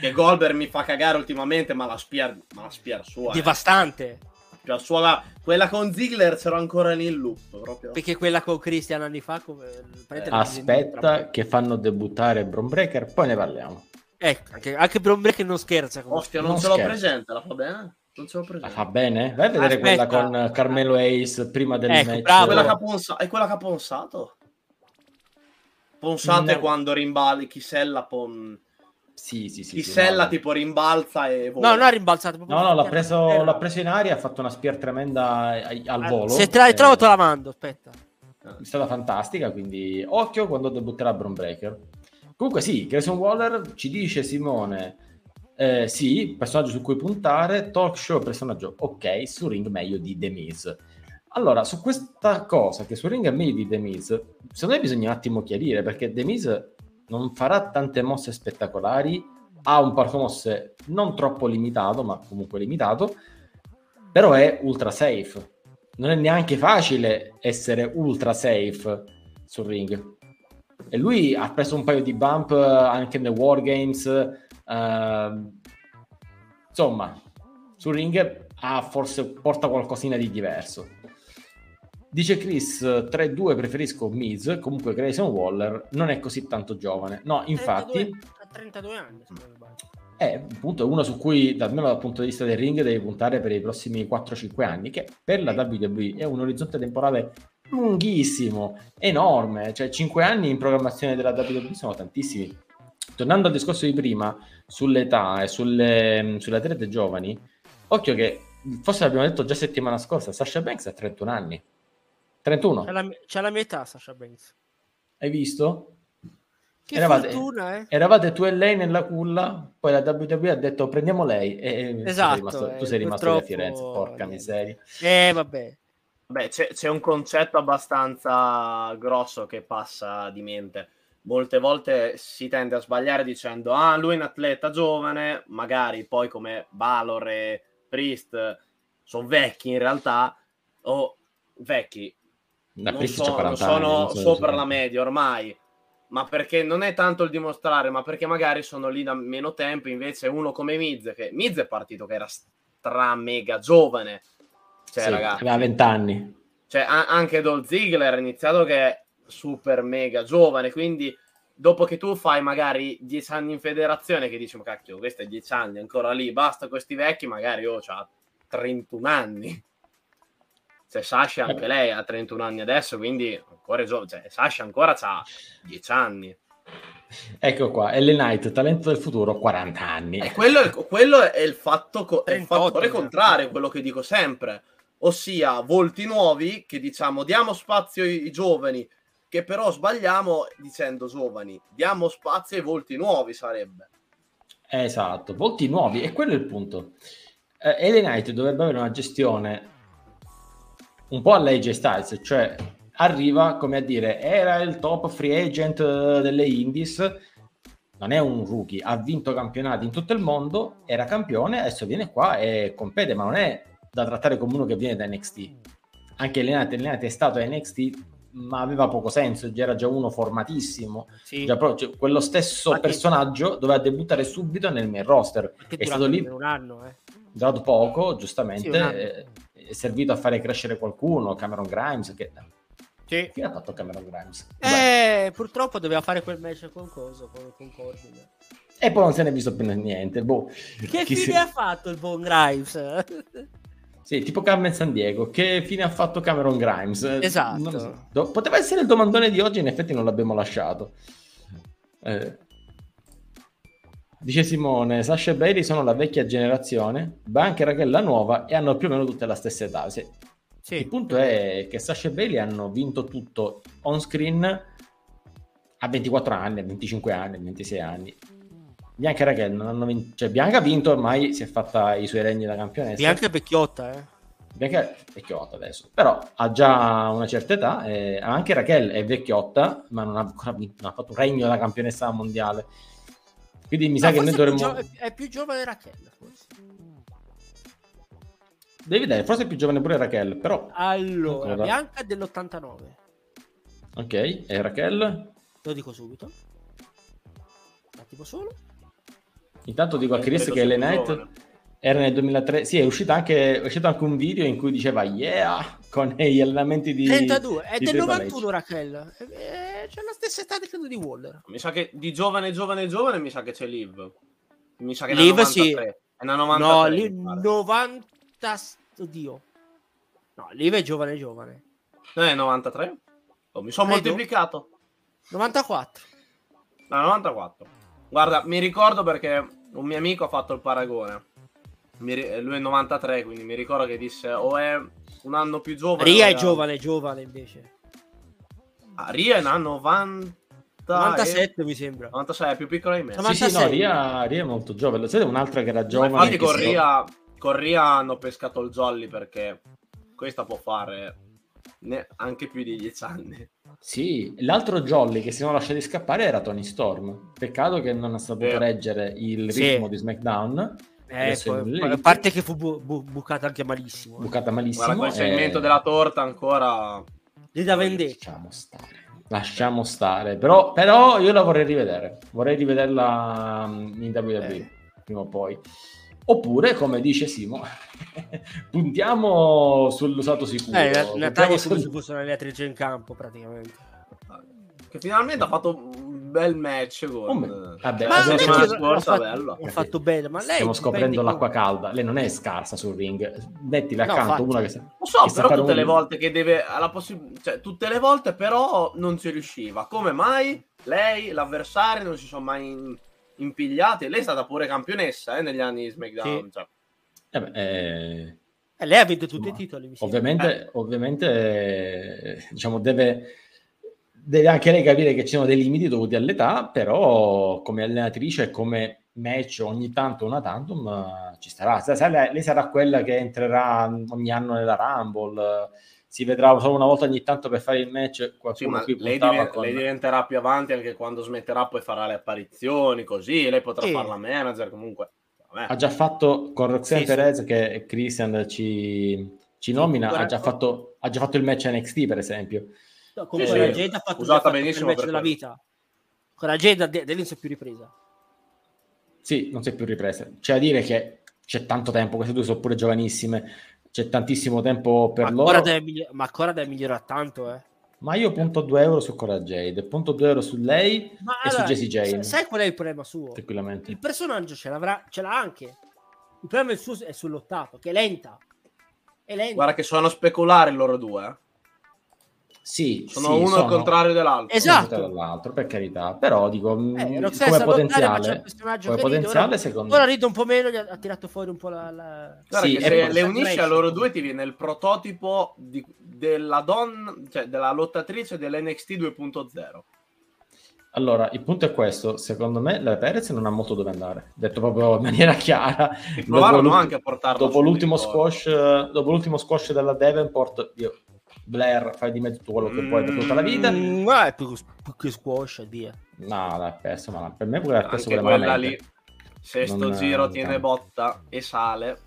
che Goldberg mi fa cagare ultimamente, ma la spear, ma la spear sua. eh. Devastante. La sua, la- quella con Ziggler c'ero ancora in loop. Proprio. Perché quella con Christian anni fa come... la aspetta che fanno debuttare Bron Breaker, poi ne parliamo. Ecco, anche, anche Bron Breaker non scherza. con- Ostia, non, Non ce l'ho presente, la fa bene? Non ce l'ho La presente. fa bene? Vai a vedere Aspetta. quella con Carmelo Ace prima del Ecco, match. bravo. Quella che ha ponsa- è quella che ha ponsato? Ponsate No. quando rimbali Chisella pon... Sì, sì, sì. sì, Chisella no. tipo rimbalza e vola. No, non ha rimbalzato. No, no, l'ha preso, l'ha preso in aria, ha fatto una spear tremenda al Ah, volo. Se te la Eh, ritrovo te la mando, aspetta. È stata fantastica, quindi occhio quando debutterà Bron Breaker. Comunque sì, Grayson Waller ci dice Simone, eh, sì, personaggio su cui puntare, talk show personaggio ok, su ring meglio di The Miz. Allora, su questa cosa, che su ring è meglio di The Miz, secondo me bisogna un attimo chiarire, perché The Miz non farà tante mosse spettacolari, ha un parco mosse non troppo limitato, ma comunque limitato, però è ultra safe. Non è neanche facile essere ultra safe sul ring. E lui ha preso un paio di bump anche nei Wargames. ehm, insomma, sul ring ha forse porta qualcosina di diverso. Dice Chris 3-2 preferisco Miz, comunque Grayson Waller non è così tanto giovane. No, infatti 32 ha 32 anni. sbaglio. è appunto uno su cui, almeno dal punto di vista del ring, devi puntare per i prossimi 4-5 anni, che per la WWE è un orizzonte temporale lunghissimo, enorme, cioè 5 anni in programmazione della WWE sono tantissimi. Tornando al discorso di prima, sull'età e sulle, sulle atlete giovani, occhio che, forse l'abbiamo detto già settimana scorsa, Sasha Banks ha 31 anni. 31, C'è la, c'è la mia età, Sasha Banks. hai visto? Che Eravate- fortuna, eh? Eravate tu e lei nella culla, poi la WWE ha detto prendiamo lei e tu Esatto, sei rimasto, tu eh, sei rimasto lì a purtroppo, Firenze, porca niente. miseria. Eh, vabbè. Beh, c'è, c'è un concetto abbastanza grosso che passa di mente. Molte volte si tende a sbagliare dicendo ah, lui è un atleta giovane, magari poi come Valor e Priest sono vecchi in realtà, o vecchi, La non, sono, 40 sono anni, non so- sopra la media ormai, ma perché non è tanto il dimostrare, ma perché magari sono lì da meno tempo, invece uno come Miz, che Miz è partito che era stra mega giovane, cioè Sì, ragazzi, aveva 20 anni. cioè, a- anche Dolph Ziggler ha iniziato che è super mega giovane, quindi dopo che tu fai magari 10 anni in federazione, che dici, ma cacchio, questo è 10 anni, ancora lì, basta questi vecchi, magari oh, c'ha 31 anni. Cioè, Sasha anche lei ha 31 anni adesso, quindi ancora giovane. Cioè, Sasha ancora ha 10 anni. Ecco qua, Ellen Knight, talento del futuro, 40 anni. E quello è, quello è il, fatto co- è il 38, fattore esatto. contrario, quello che dico sempre. Ossia, volti nuovi che diciamo diamo spazio ai, ai giovani, che però sbagliamo dicendo giovani. Diamo spazio ai volti nuovi sarebbe. Esatto, volti nuovi, e quello è il punto. Eh, Ellen Knight dovrebbe avere una gestione un po' all'AJ Styles, cioè arriva come a dire era il top free agent eh, delle Indies, non è un rookie, ha vinto campionati in tutto il mondo, era campione, adesso viene qua e compete, ma non è da trattare come uno che viene da NXT. Anche Ellen Knight è stato a NXT, ma aveva poco senso, era già uno formatissimo, Sì, Già, però, cioè, quello stesso Infatti- personaggio doveva debuttare subito nel main roster. perché È stato lì, un anno, eh. durato poco, Sì, giustamente, eh, è servito a fare crescere qualcuno, Cameron Grimes, che Sì. Fine ha fatto Cameron Grimes. Eh, purtroppo doveva fare quel match con cosa? Con, con Corbin. E poi non se ne è visto più niente. Boh. Che Chi fine si- ha fatto il buon Grimes? Sì, tipo Carmen San Diego. Che fine ha fatto Cameron Grimes? Esatto. so. Do- Poteva essere il domandone di oggi, in effetti non l'abbiamo lasciato. Eh. Dice Simone, Sasha e Bailey sono la vecchia generazione, Bianca e Raquel la nuova e hanno più o meno tutte la stessa età. Sì. Sì. Il punto è che Sasha e Bailey hanno vinto tutto on screen a 24 anni, a 25 anni, a 26 anni. Bianca e Raquel non hanno vinto, cioè Bianca ha vinto ormai, si è fatta i suoi regni da campionessa. Bianca è vecchiotta, eh. Bianca è vecchiotta adesso, però ha già una certa età. e anche Raquel è vecchiotta, ma non ha ancora vinto, non ha fatto un regno da campionessa mondiale. Quindi mi sa No, che noi forse è più dovremmo. gio- è più giovane Raquel, forse. Devi vedere, forse è più giovane pure Raquel, però. Allora, Ancora. Bianca è dell'89. Ok, e Raquel? Lo dico subito. Un attimo solo. Intanto dico a Eh, Chris che sia le più Night giovane. era nel 2003. Sì, è uscito anche, è uscito anche un video in cui diceva yeah con gli allenamenti di. 32. È di del Triple H. 91 Raquel. Eh, c'è la stessa età di credo di Waller. Mi sa che di giovane, giovane, giovane, mi sa che c'è Liv. Mi sa che è Liv, una sì. 93. È una 93. No, pare. 90... Oddio. No, Liv è giovane giovane. Non è 93? Oh, mi sono Credo. moltiplicato. 94. No, 94. Guarda, mi ricordo perché un mio amico ha fatto il paragone. Lui è 93, quindi mi ricordo che disse o è un anno più giovane. Ria è giovane giovane invece. Ah, Ria è una 90... 97 mi sembra. 96, è più piccola di me. Sì, sì, no, 96. Ria, Ria è molto giovane. Siete un'altra che era Ma giovane. infatti che con si- Ria, con Ria hanno pescato il jolly perché questa può fare ne- anche più di 10 anni. Sì, l'altro Jolly che si sono lasciati scappare era Tony Storm. Peccato che non ha saputo Vero. reggere il Sì. ritmo di SmackDown. Eh, poi- a parte che fu bu- bu- bucata anche malissimo. eh. Bucata malissimo. Guarda, quel segmento della torta ancora... Lì da vendetta. Lasciamo stare. Lasciamo stare. Però, però io la vorrei rivedere. Vorrei rivederla mm, in WWE Eh. prima o poi. Oppure, come dice Simo, puntiamo sull'usato sicuro. Eh, Natalia è come sul- se fosse un'allenatrice in campo praticamente. Che finalmente ha fatto un bel match con... Un bel- vabbè, Cioè, Ma adesso che stiamo- l'ha scorsa, fatto, bello. l'ha fatto bene, ma lei Stiamo scoprendo dipende l'acqua come- calda. Lei non è scarsa sul ring. Mettila No, accanto una che sa. Lo so, che però tutte un- le volte che deve... Ha la possib- cioè, tutte le volte però non ci riusciva. Come mai lei, l'avversario, non si sono mai in- impigliati? Lei è stata pure campionessa eh, negli anni di SmackDown. cioè. Eh beh, eh, Eh, lei ha vinto tutti i titoli. mi sembra. Ovviamente, ovviamente eh, diciamo, deve, deve anche lei capire che ci sono dei limiti dovuti all'età, però come allenatrice e come match ogni tanto una tantum ci starà. Lei, sarà quella che entrerà ogni anno nella Rumble, si vedrà solo una volta ogni tanto per fare il match. Sì, Qualcuno ma qui lei, diven- con- lei diventerà più avanti anche quando smetterà, poi farà le apparizioni, così lei potrà Sì. fare la manager comunque. Vabbè. ha già fatto con Roxanne Sì, sì. Perez che Christian ci, ci nomina, ha già, fatto, ha già fatto il match NXT per esempio. No, comunque Sì, la sì. Jade ha fatto, Usata fatto benissimo per della vita. Con la Jade de- dell'inizio è più ripresa. Sì, non si è più ripresa. C'è da dire che c'è tanto tempo, queste due sono pure giovanissime, c'è tantissimo tempo per ma, loro. ancora deve migli- ma ancora deve migliorare tanto, eh. Ma io punto 2 euro su Cora Jade, punto 2 euro su lei Ma e su allora, Jessie Jane, Sai qual è il problema suo? tranquillamente. Il personaggio ce l'avrà, ce l'ha anche. Il problema è, suo, è sull'ottato, che è lenta. È lenta. Guarda che sono speculari loro due. eh. Sì, Sono sì, uno sono al contrario dell'altro. Esatto. uno dall'altro, per carità. Però dico, Eh, come potenziale, come ride, potenziale ora- secondo Ora me... ride un po' meno, gli ha, ha tirato fuori un po' la... la... Sì, che se le unisci a loro due ti viene il prototipo di- della donna, cioè della lottatrice dell'NXT 2.0. Allora, il punto è questo, secondo me la Perez non ha molto dove andare, detto proprio in maniera chiara. E provarono anche a portarla dopo l'ultimo squash, dopo l'ultimo squash della Davenport, io, Blair, fai di me tutto quello che puoi per tutta la vita. Mm, ma è più, più che squash e via. No, l'ha perso, ma per me pure l'ha perso Anche quella quella lì, malamente. se sto Non- giro non tiene tanto. botta e sale,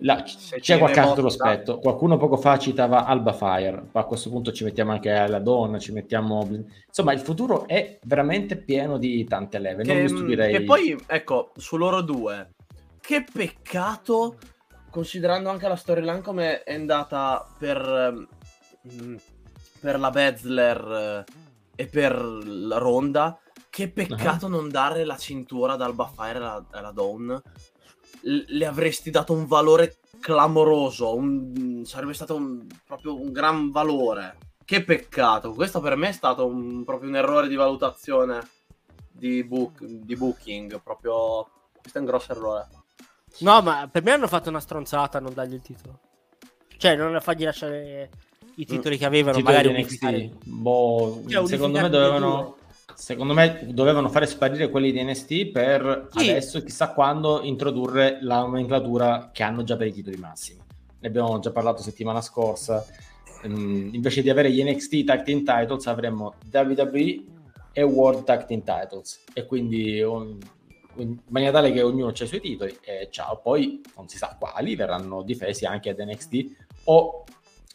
Là, Se c'è qualche altro botta- aspetto. Qualcuno poco fa citava Alba Fire, ma a questo punto ci mettiamo anche la donna, ci mettiamo... Insomma, il futuro è veramente pieno di tante leve, non mi che, stupirei. che poi, ecco, su loro due, che peccato, considerando anche la storyline come è andata per, ehm, per la Betzler eh, e per la Ronda. Che peccato uh-huh. non dare la cintura ad Alba Fire alla, alla Dawn. L- le avresti dato un valore clamoroso, un... sarebbe stato un... proprio un gran valore. Che peccato, questo per me è stato un... proprio un errore di valutazione di, book... di booking, proprio questo è un grosso errore. No, ma per me hanno fatto una stronzata a non dargli il titolo. Cioè, non fargli lasciare i titoli mm. che avevano, Titoli magari NXT. Boh, cioè, secondo me dovevano secondo me dovevano fare sparire quelli di NST per sì. adesso chissà quando introdurre la nomenclatura che hanno già per i titoli massimi. Ne abbiamo già parlato settimana scorsa. Um, invece di avere gli NXT Tag Team Titles avremmo WWE e World Tag Team Titles e quindi um, in maniera tale che ognuno ha i suoi titoli e ciao, poi non si sa quali verranno difesi anche ad NXT o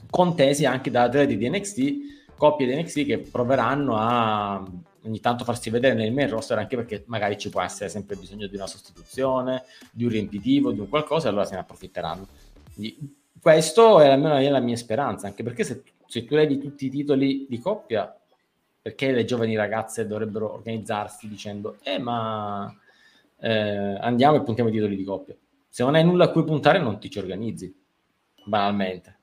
contesi anche da atleti di NXT, coppie di NXT che proveranno a ogni tanto farsi vedere nel main roster anche perché magari ci può essere sempre bisogno di una sostituzione, di un riempitivo, di un qualcosa e allora se ne approfitteranno. Quindi, questo è almeno la mia speranza, anche perché se, se tu levi tutti i titoli di coppia, perché le giovani ragazze dovrebbero organizzarsi dicendo eh ma eh, andiamo e puntiamo i titoli di coppia. Se non hai nulla a cui puntare non ti ci organizzi, banalmente.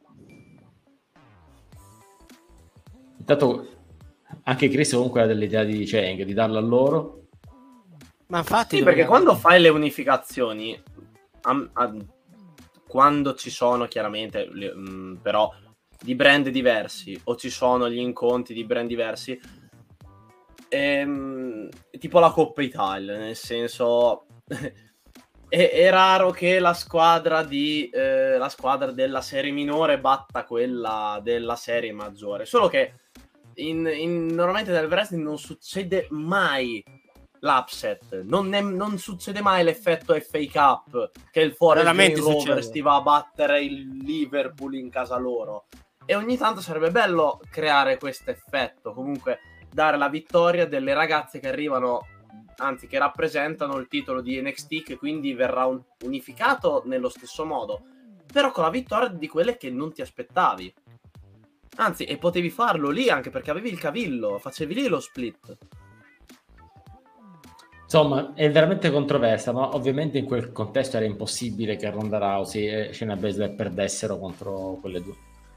Intanto anche Chris comunque ha dell'idea di Cheng, di darla a loro. Ma infatti... Sì, perché quando fai le unificazioni, a, a, quando ci sono chiaramente, le, mh, mm, però, di brand diversi o ci sono gli incontri di brand diversi, ehm, tipo la Coppa Italia, nel senso... è, è, raro che la squadra, di, eh, la squadra della serie minore batta quella della serie maggiore. Solo che in, in, normalmente nel wrestling non succede mai l'upset, non, ne, non, succede mai l'effetto FA Cup che il Forest Green Rovers ti va a battere il Liverpool in casa loro. E ogni tanto sarebbe bello creare questo effetto, comunque dare la vittoria delle ragazze che arrivano, anzi che rappresentano il titolo di NXT che quindi verrà un, unificato nello stesso modo, però con la vittoria di quelle che non ti aspettavi. Anzi, e potevi farlo lì anche perché avevi il cavillo, facevi lì lo split. Insomma, è veramente controversa, ma ovviamente in quel contesto era impossibile che Ronda Rousey e Shayna Baszler perdessero contro quelle due.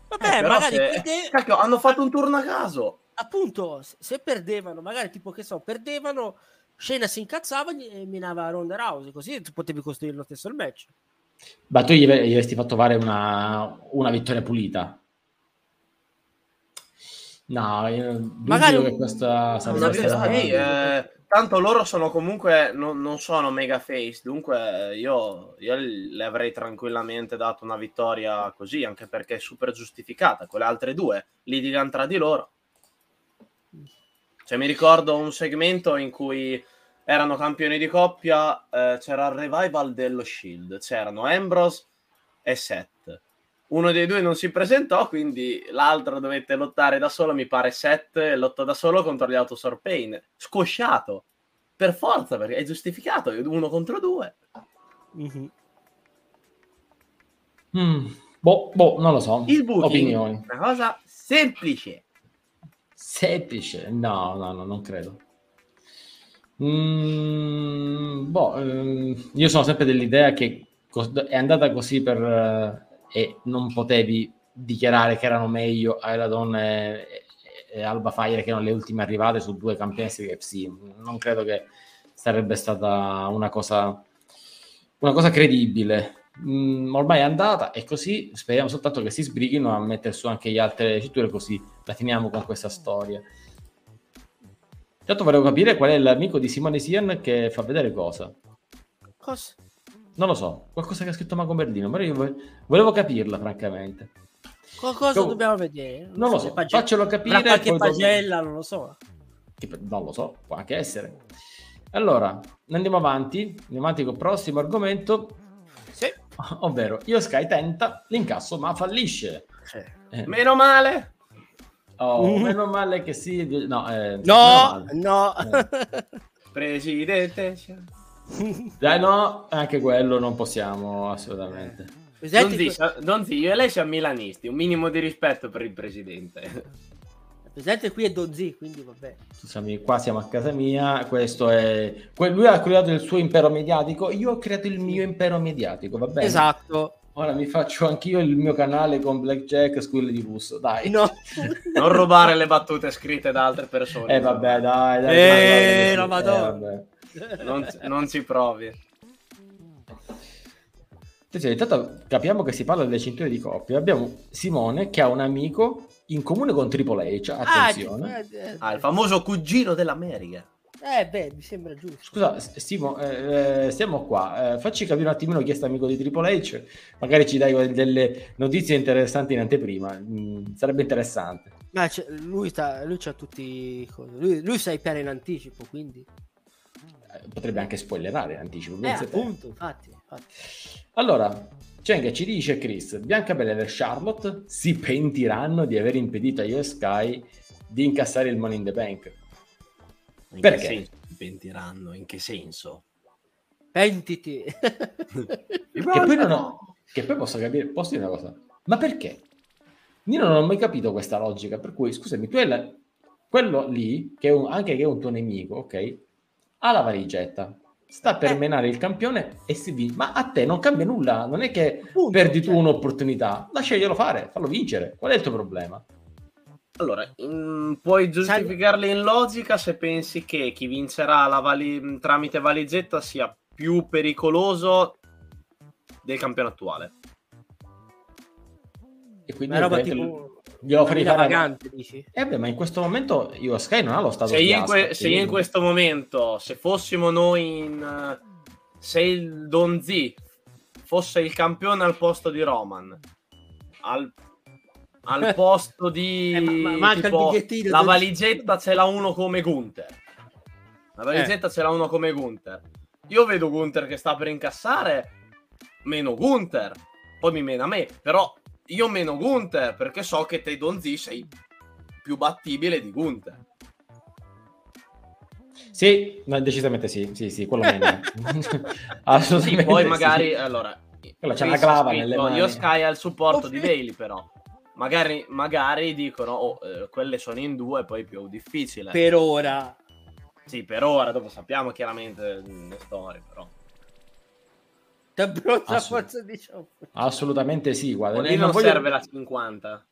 Vabbè, eh, magari se... perde... Cacchio, hanno fatto un turno a caso. Appunto, se perdevano, magari tipo che so, perdevano, Shayna si incazzava e minava Ronda Rousey, così potevi costruire lo stesso il match. Ma tu gli, gli avresti fatto fare una, una vittoria pulita, No, io magari che questa sarebbe stata... Sì, eh, tanto loro sono comunque non, non, sono mega face, dunque io, io, le avrei tranquillamente dato una vittoria così, anche perché è super giustificata. Con le altre due litigano tra di loro. Cioè, mi ricordo un segmento in cui erano campioni di coppia, eh, c'era il revival dello Shield, c'erano Ambrose e Seth uno dei due non si presentò, quindi l'altro dovette lottare da solo, mi pare Seth lottò da solo contro gli Autosor Pain, scosciato, per forza, perché è giustificato, uno contro due. Mm-hmm. Mm, boh, boh, non lo so. Il booking, Opinioni. una cosa semplice. Semplice? No, no, no, non credo. Mm, boh, ehm, io sono sempre dell'idea che è andata così per... E non potevi dichiarare che erano meglio Ailadon e, e Alba Fire che erano le ultime arrivate su due campionesse di FC. Non credo che sarebbe stata una cosa, una cosa credibile. Mm, ormai è andata e così speriamo soltanto che si sbrighino a mettere su anche gli altre cinture così la finiamo con questa storia. Intanto volevo capire qual è l'amico di Simone Sian che fa vedere cosa. Cosa? Non lo so, qualcosa che ha scritto Mago Berlino, però io volevo capirla, francamente. Cosa Io... dobbiamo vedere? Non, non lo so, so. Pagella... faccelo capire. qualche pagella, dopo... non lo so. Non lo so, può anche essere. Allora, andiamo avanti, andiamo avanti con il prossimo argomento. Sì. Ovvero, Io Sky tenta l'incasso ma fallisce. Eh. Meno male. Oh, meno male che sì. No, eh, no, no. Eh. Presidente. Dai, no, anche quello non possiamo assolutamente. Donzi, Donzi, io e lei siamo milanisti, un minimo di rispetto per il presidente. presente qui è Donzi, quindi vabbè. Siamo, qua siamo a casa mia, questo è... Lui ha creato il suo impero mediatico, io ho creato il mio impero mediatico, va bene? Esatto. Ora mi faccio anch'io il mio canale con Blackjack, Squill di Russo, dai. No. non rubare le battute scritte da altre persone. Eh vabbè, dai, dai. Eh, dai, dai, dai, eh, non, non ci provi. Attenzione, intanto capiamo che si parla delle cinture di coppia. Abbiamo Simone che ha un amico in comune con Triple H, attenzione. Ah, ah, il famoso cugino dell'America. Eh beh, mi sembra giusto. Scusa, Simo, eh, stiamo qua. Eh, facci capire un attimino chi è amico di Triple H. Magari ci dai delle notizie interessanti in anteprima. Mm, sarebbe interessante. Ma lui, sta, lui c'ha tutti. Lui, lui sa i piani in anticipo, quindi. Potrebbe anche spoilerare in anticipo. Eh, appunto, infatti, infatti. Allora, Cheng ci dice Chris, Biancabella e Charlotte si pentiranno di aver impedito a Io Sky di incassare il Money in the Bank. In Perché? Che senso pentiranno? In che senso? Pentiti. che, poi non ho, che poi posso capire, posso dire una cosa, ma perché? Io non ho mai capito questa logica, per cui, scusami, tu hai la, quello lì, che è un, anche che è un tuo nemico, ok? Ha la valigetta, sta per eh. menare il campione e si vince. Ma a te non cambia nulla, non è che Punto, perdi cioè. tu un'opportunità, lasciaglielo fare, fallo vincere. Qual è il tuo problema? Allora, in, puoi giustificarle in logica se pensi che chi vincerà la vali- tramite valigetta sia più pericoloso del campione attuale. E quindi roba tipo... glielo farei fare vagante, dici? Eh beh, ma in questo momento io Sky non ha lo stato se io, in, que- se io in questo momento, se fossimo noi in... se il Don Z fosse il campione al posto di Roman, al al posto di eh, ma, tipo, la valigetta ce l'ha uno come Gunther. La valigetta eh. ce l'ha uno come Gunther. Io vedo Gunther che sta per incassare, meno Gunther. Poi mi mena me, però io meno Gunther perché so che te Donzi sei più battibile di Gunther. Sì, no, decisamente sì, sì, sì, quello meno. Assolutamente. Sì, poi magari, sì. allora... Quella c'è la clava nelle mani. Io Sky al supporto di Bailey però magari, magari dicono, oh, eh, quelle sono in due, poi più difficile. Per ora. Sì, per ora, dopo sappiamo chiaramente le storie, però. Assolut- diciamo. Assolutamente sì, guarda. Lì non, voglio... serve la 50.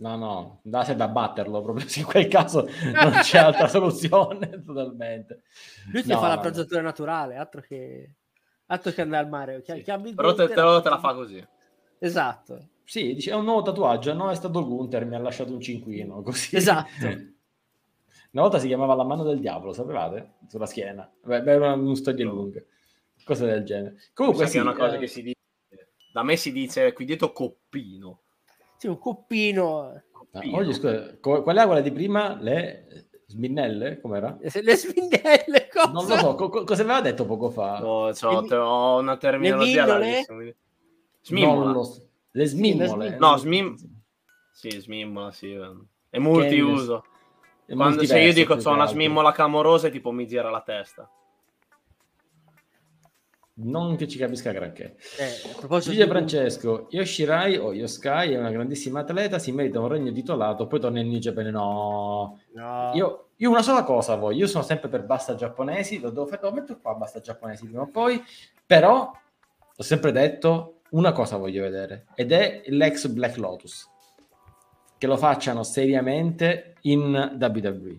No, no, da serve a batterlo proprio. In quel caso non c'è altra soluzione totalmente. Lui ti no, fa la pranzatura naturale, altro che, altro che andare al mare. Sì. Però te, te, te la fa così. Esatto. Sì, dice, è un nuovo tatuaggio, no, è stato Gunther, mi ha lasciato un cinquino, così. Esatto. Una volta si chiamava La mano del diavolo, sapevate? Sulla schiena. Beh, è una, una storia lunga. Cose del genere. Comunque sì, è una cosa eh... che si dice. Da me si dice qui dietro coppino. Sì, un coppino. coppino. Ah, oggi, scusa, qual è quella di prima? Le sminnelle? Com'era? Le sminnelle, cosa? Non lo so, co- cosa aveva detto poco fa? No, so, le... ho una terminologia Smimmola. Non lo so. Le smimmole. No, smim... Sì, smimmola, sì. È multiuso. È Quando, se io dico ho una smimmola clamorosa, tipo mi gira la testa. Non che ci capisca granché. Eh, Dice Francesco, Yoshirai o Yoskai è una grandissima atleta, si merita un regno titolato, poi torna in New Japan. No. no. Io, io, una sola cosa voglio, io sono sempre per basta giapponesi, lo devo, fare, lo metto qua basta giapponesi prima o poi, però ho sempre detto una cosa voglio vedere ed è l'ex Black Lotus che lo facciano seriamente in WWE.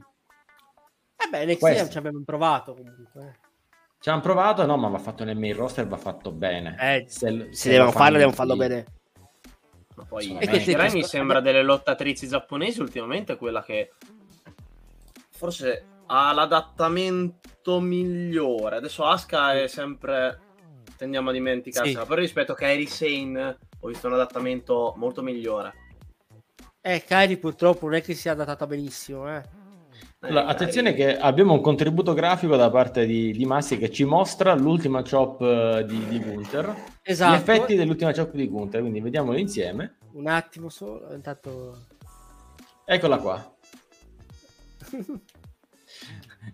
Eh beh, l'ex ci abbiamo provato comunque. Ci hanno provato, no, ma va fatto nel main roster, va fatto bene. Eh, se, se, devono farlo, devono farlo bene. Ma poi e che Shirai mi sembra delle lottatrici giapponesi ultimamente quella che forse ha l'adattamento migliore. Adesso Asuka è sempre tendiamo a dimenticarsela. Sì. Però rispetto a Kairi Sane ho visto un adattamento molto migliore. Eh, Kairi purtroppo non è che sia adattata benissimo, eh. Allora, attenzione che abbiamo un contributo grafico da parte di, di Massi che ci mostra l'ultima chop uh, di, di Gunther. Esatto. Gli effetti dell'ultima chop di Gunther, quindi vediamolo insieme. Un attimo solo, intanto... Eccola qua.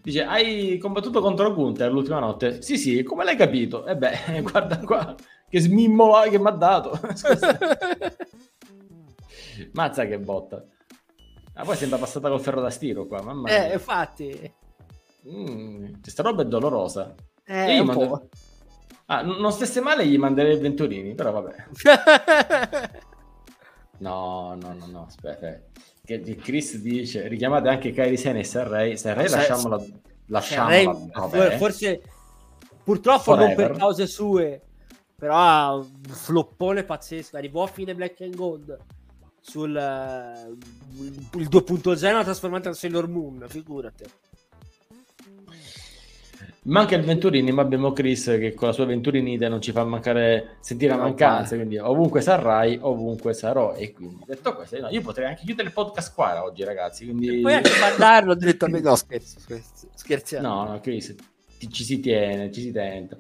Dice, hai combattuto contro Gunther l'ultima notte? Sì, sì, come l'hai capito? E eh beh, guarda qua, che smimmola che mi ha dato. Mazza che botta. Ah, poi sembra passata col ferro da stiro qua, mamma Eh, mia. infatti. Mm, questa roba è dolorosa. Eh, Io un mando- po'. Ah, non stesse male gli manderei il Venturini, però vabbè. No, no, no, no, aspetta. eh. Che, Chris dice, richiamate anche Kairi Sen e Sarray. Sarray Sa- lasciamola, lasciamola. Vabbè. forse purtroppo non Forever. per cause sue, però floppone pazzesco. Arrivò a fine Black and Gold sul eh, il 2.0 l'ha trasformata in Sailor Moon, figurati. Manca il Venturini, ma abbiamo Chris che con la sua Venturinite non ci fa mancare sentire la mancanza. Quindi ovunque sarrai, ovunque sarò. E quindi detto questo, no, io potrei anche chiudere il podcast qua oggi, ragazzi. Quindi Puoi anche mandarlo direttamente. No, scherzo, scherzo, scherziamo. no, no, Chris, ti- ci si tiene, ci si tenta.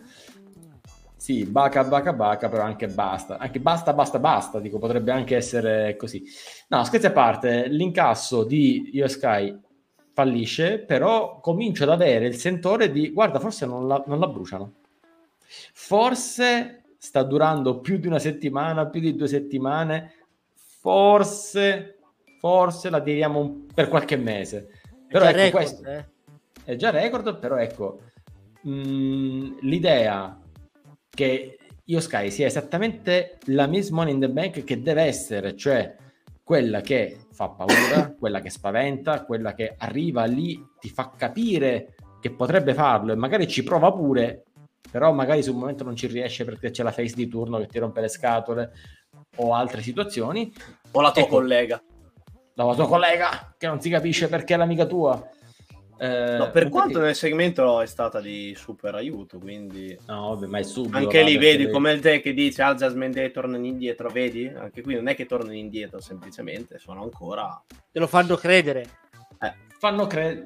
Sì, baca, baca, baca, però anche basta. Anche basta, basta, basta. Dico, potrebbe anche essere così. No, scherzi a parte, l'incasso di Io Sky fallisce, però comincio ad avere il sentore di, guarda, forse non la, non la bruciano. Forse sta durando più di una settimana, più di due settimane. Forse, forse la tiriamo per qualche mese. Però Già ecco, record, questo eh. è già record, però ecco, mh, l'idea che Io Sky sia esattamente la Miss Money in the Bank che deve essere, cioè quella che fa paura, quella che spaventa, quella che arriva lì, ti fa capire che potrebbe farlo e magari ci prova pure, però magari sul momento non ci riesce perché c'è la face di turno che ti rompe le scatole o altre situazioni. O la tua Ecco. collega. La tua collega che non si capisce perché è l'amica tua. Eh, No, per quanto nel segmento è stata di super aiuto, quindi... No, vabbè, ma è subito. Anche lì vedi perché- come il te che dice al Jasmine Day tornano indietro, vedi? Anche qui non è che tornano indietro, semplicemente sono ancora... Te lo fanno credere. fanno credere.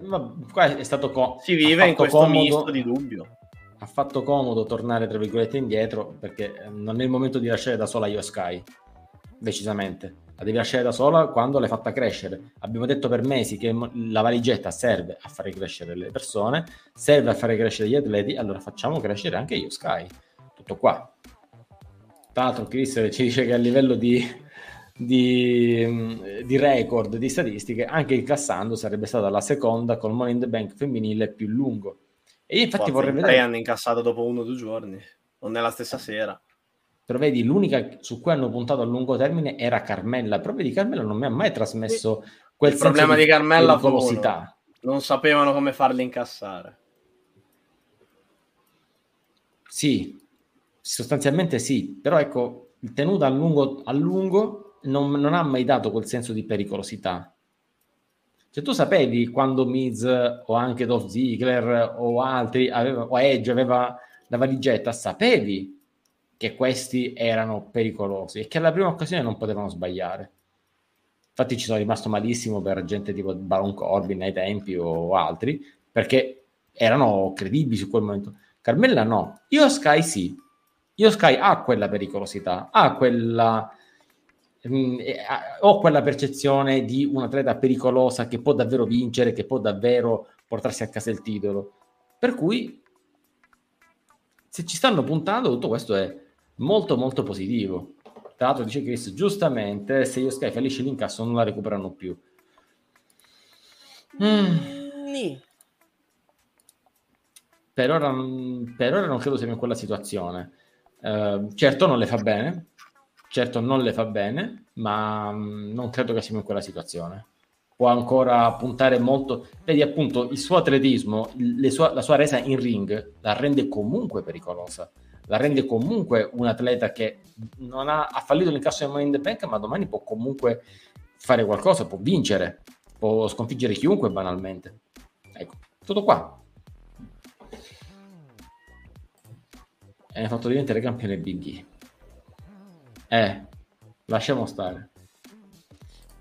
Qua è stato co- Si vive in questo comodo- misto di dubbio. Ha fatto comodo tornare, tra virgolette, indietro perché eh, non è il momento di lasciare da sola Io Sky. Decisamente. La devi lasciare da sola quando l'hai fatta crescere. Abbiamo detto per mesi che la valigetta serve a fare crescere le persone, serve a fare crescere gli atleti, allora facciamo crescere anche Io Sky. Tutto qua. Tra l'altro, Chris ci dice che a livello di, di, di record, di statistiche, anche incassando sarebbe stata la seconda col Money in the Bank femminile più lungo. E io infatti Forza, vorrei vedere Tre hanno incassato dopo uno o due giorni, non nella stessa sera. Però vedi l'unica su cui hanno puntato a lungo termine era Carmella. Però vedi Carmella non mi ha mai trasmesso quel Il problema di Carmella fu pericolosità Non sapevano come farli incassare. sì sostanzialmente sì. Però ecco il tenuta a lungo, a lungo non, non ha mai dato quel senso di pericolosità. Cioè tu sapevi quando Miz o anche Dolph Ziggler o altri aveva, o Edge aveva la valigetta? Sapevi che questi erano pericolosi e che alla prima occasione non potevano sbagliare. Infatti ci sono rimasto malissimo per gente tipo Baron Corbin ai tempi o altri perché erano credibili su quel momento. Carmella no, Io Sky sì. Io Sky ha quella pericolosità ha quella mm, eh, ha- ho quella percezione di un atleta pericolosa che può davvero vincere che può davvero portarsi a casa il titolo. Per cui se ci stanno puntando tutto questo è molto molto positivo. Tra l'altro dice Chris giustamente se io Sky fallisce l'incasso non la recuperano più. Mm, per, ora, per ora non credo siamo in quella situazione. Eh, certo non le fa bene certo non le fa bene ma mm, non credo che siamo in quella situazione. Può ancora puntare molto. Vedi appunto il suo atletismo le sua- la sua resa in ring la rende comunque pericolosa la rende comunque un atleta che non ha, ha fallito l'incasso del Money in the Bank ma domani può comunque fare qualcosa può vincere può sconfiggere chiunque banalmente ecco tutto qua e ne ha fatto diventare campione Big E. Eh, lasciamo stare.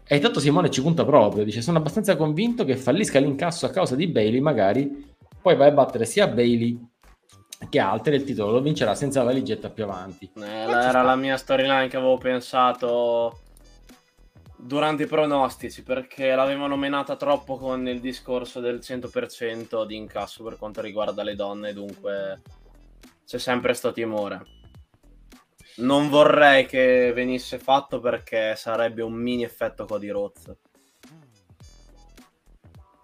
E intanto Simone ci punta proprio, dice sono abbastanza convinto che fallisca l'incasso a causa di Bailey magari, poi vai a battere sia Bailey che altri il titolo lo vincerà senza valigetta più avanti. Eh, ci sta. era la mia storyline che avevo pensato durante i pronostici perché l'avevano menata troppo con il discorso del 100% di incasso per quanto riguarda le donne, dunque c'è sempre sto timore. Non vorrei che venisse fatto perché sarebbe un mini effetto Cody Rhodes.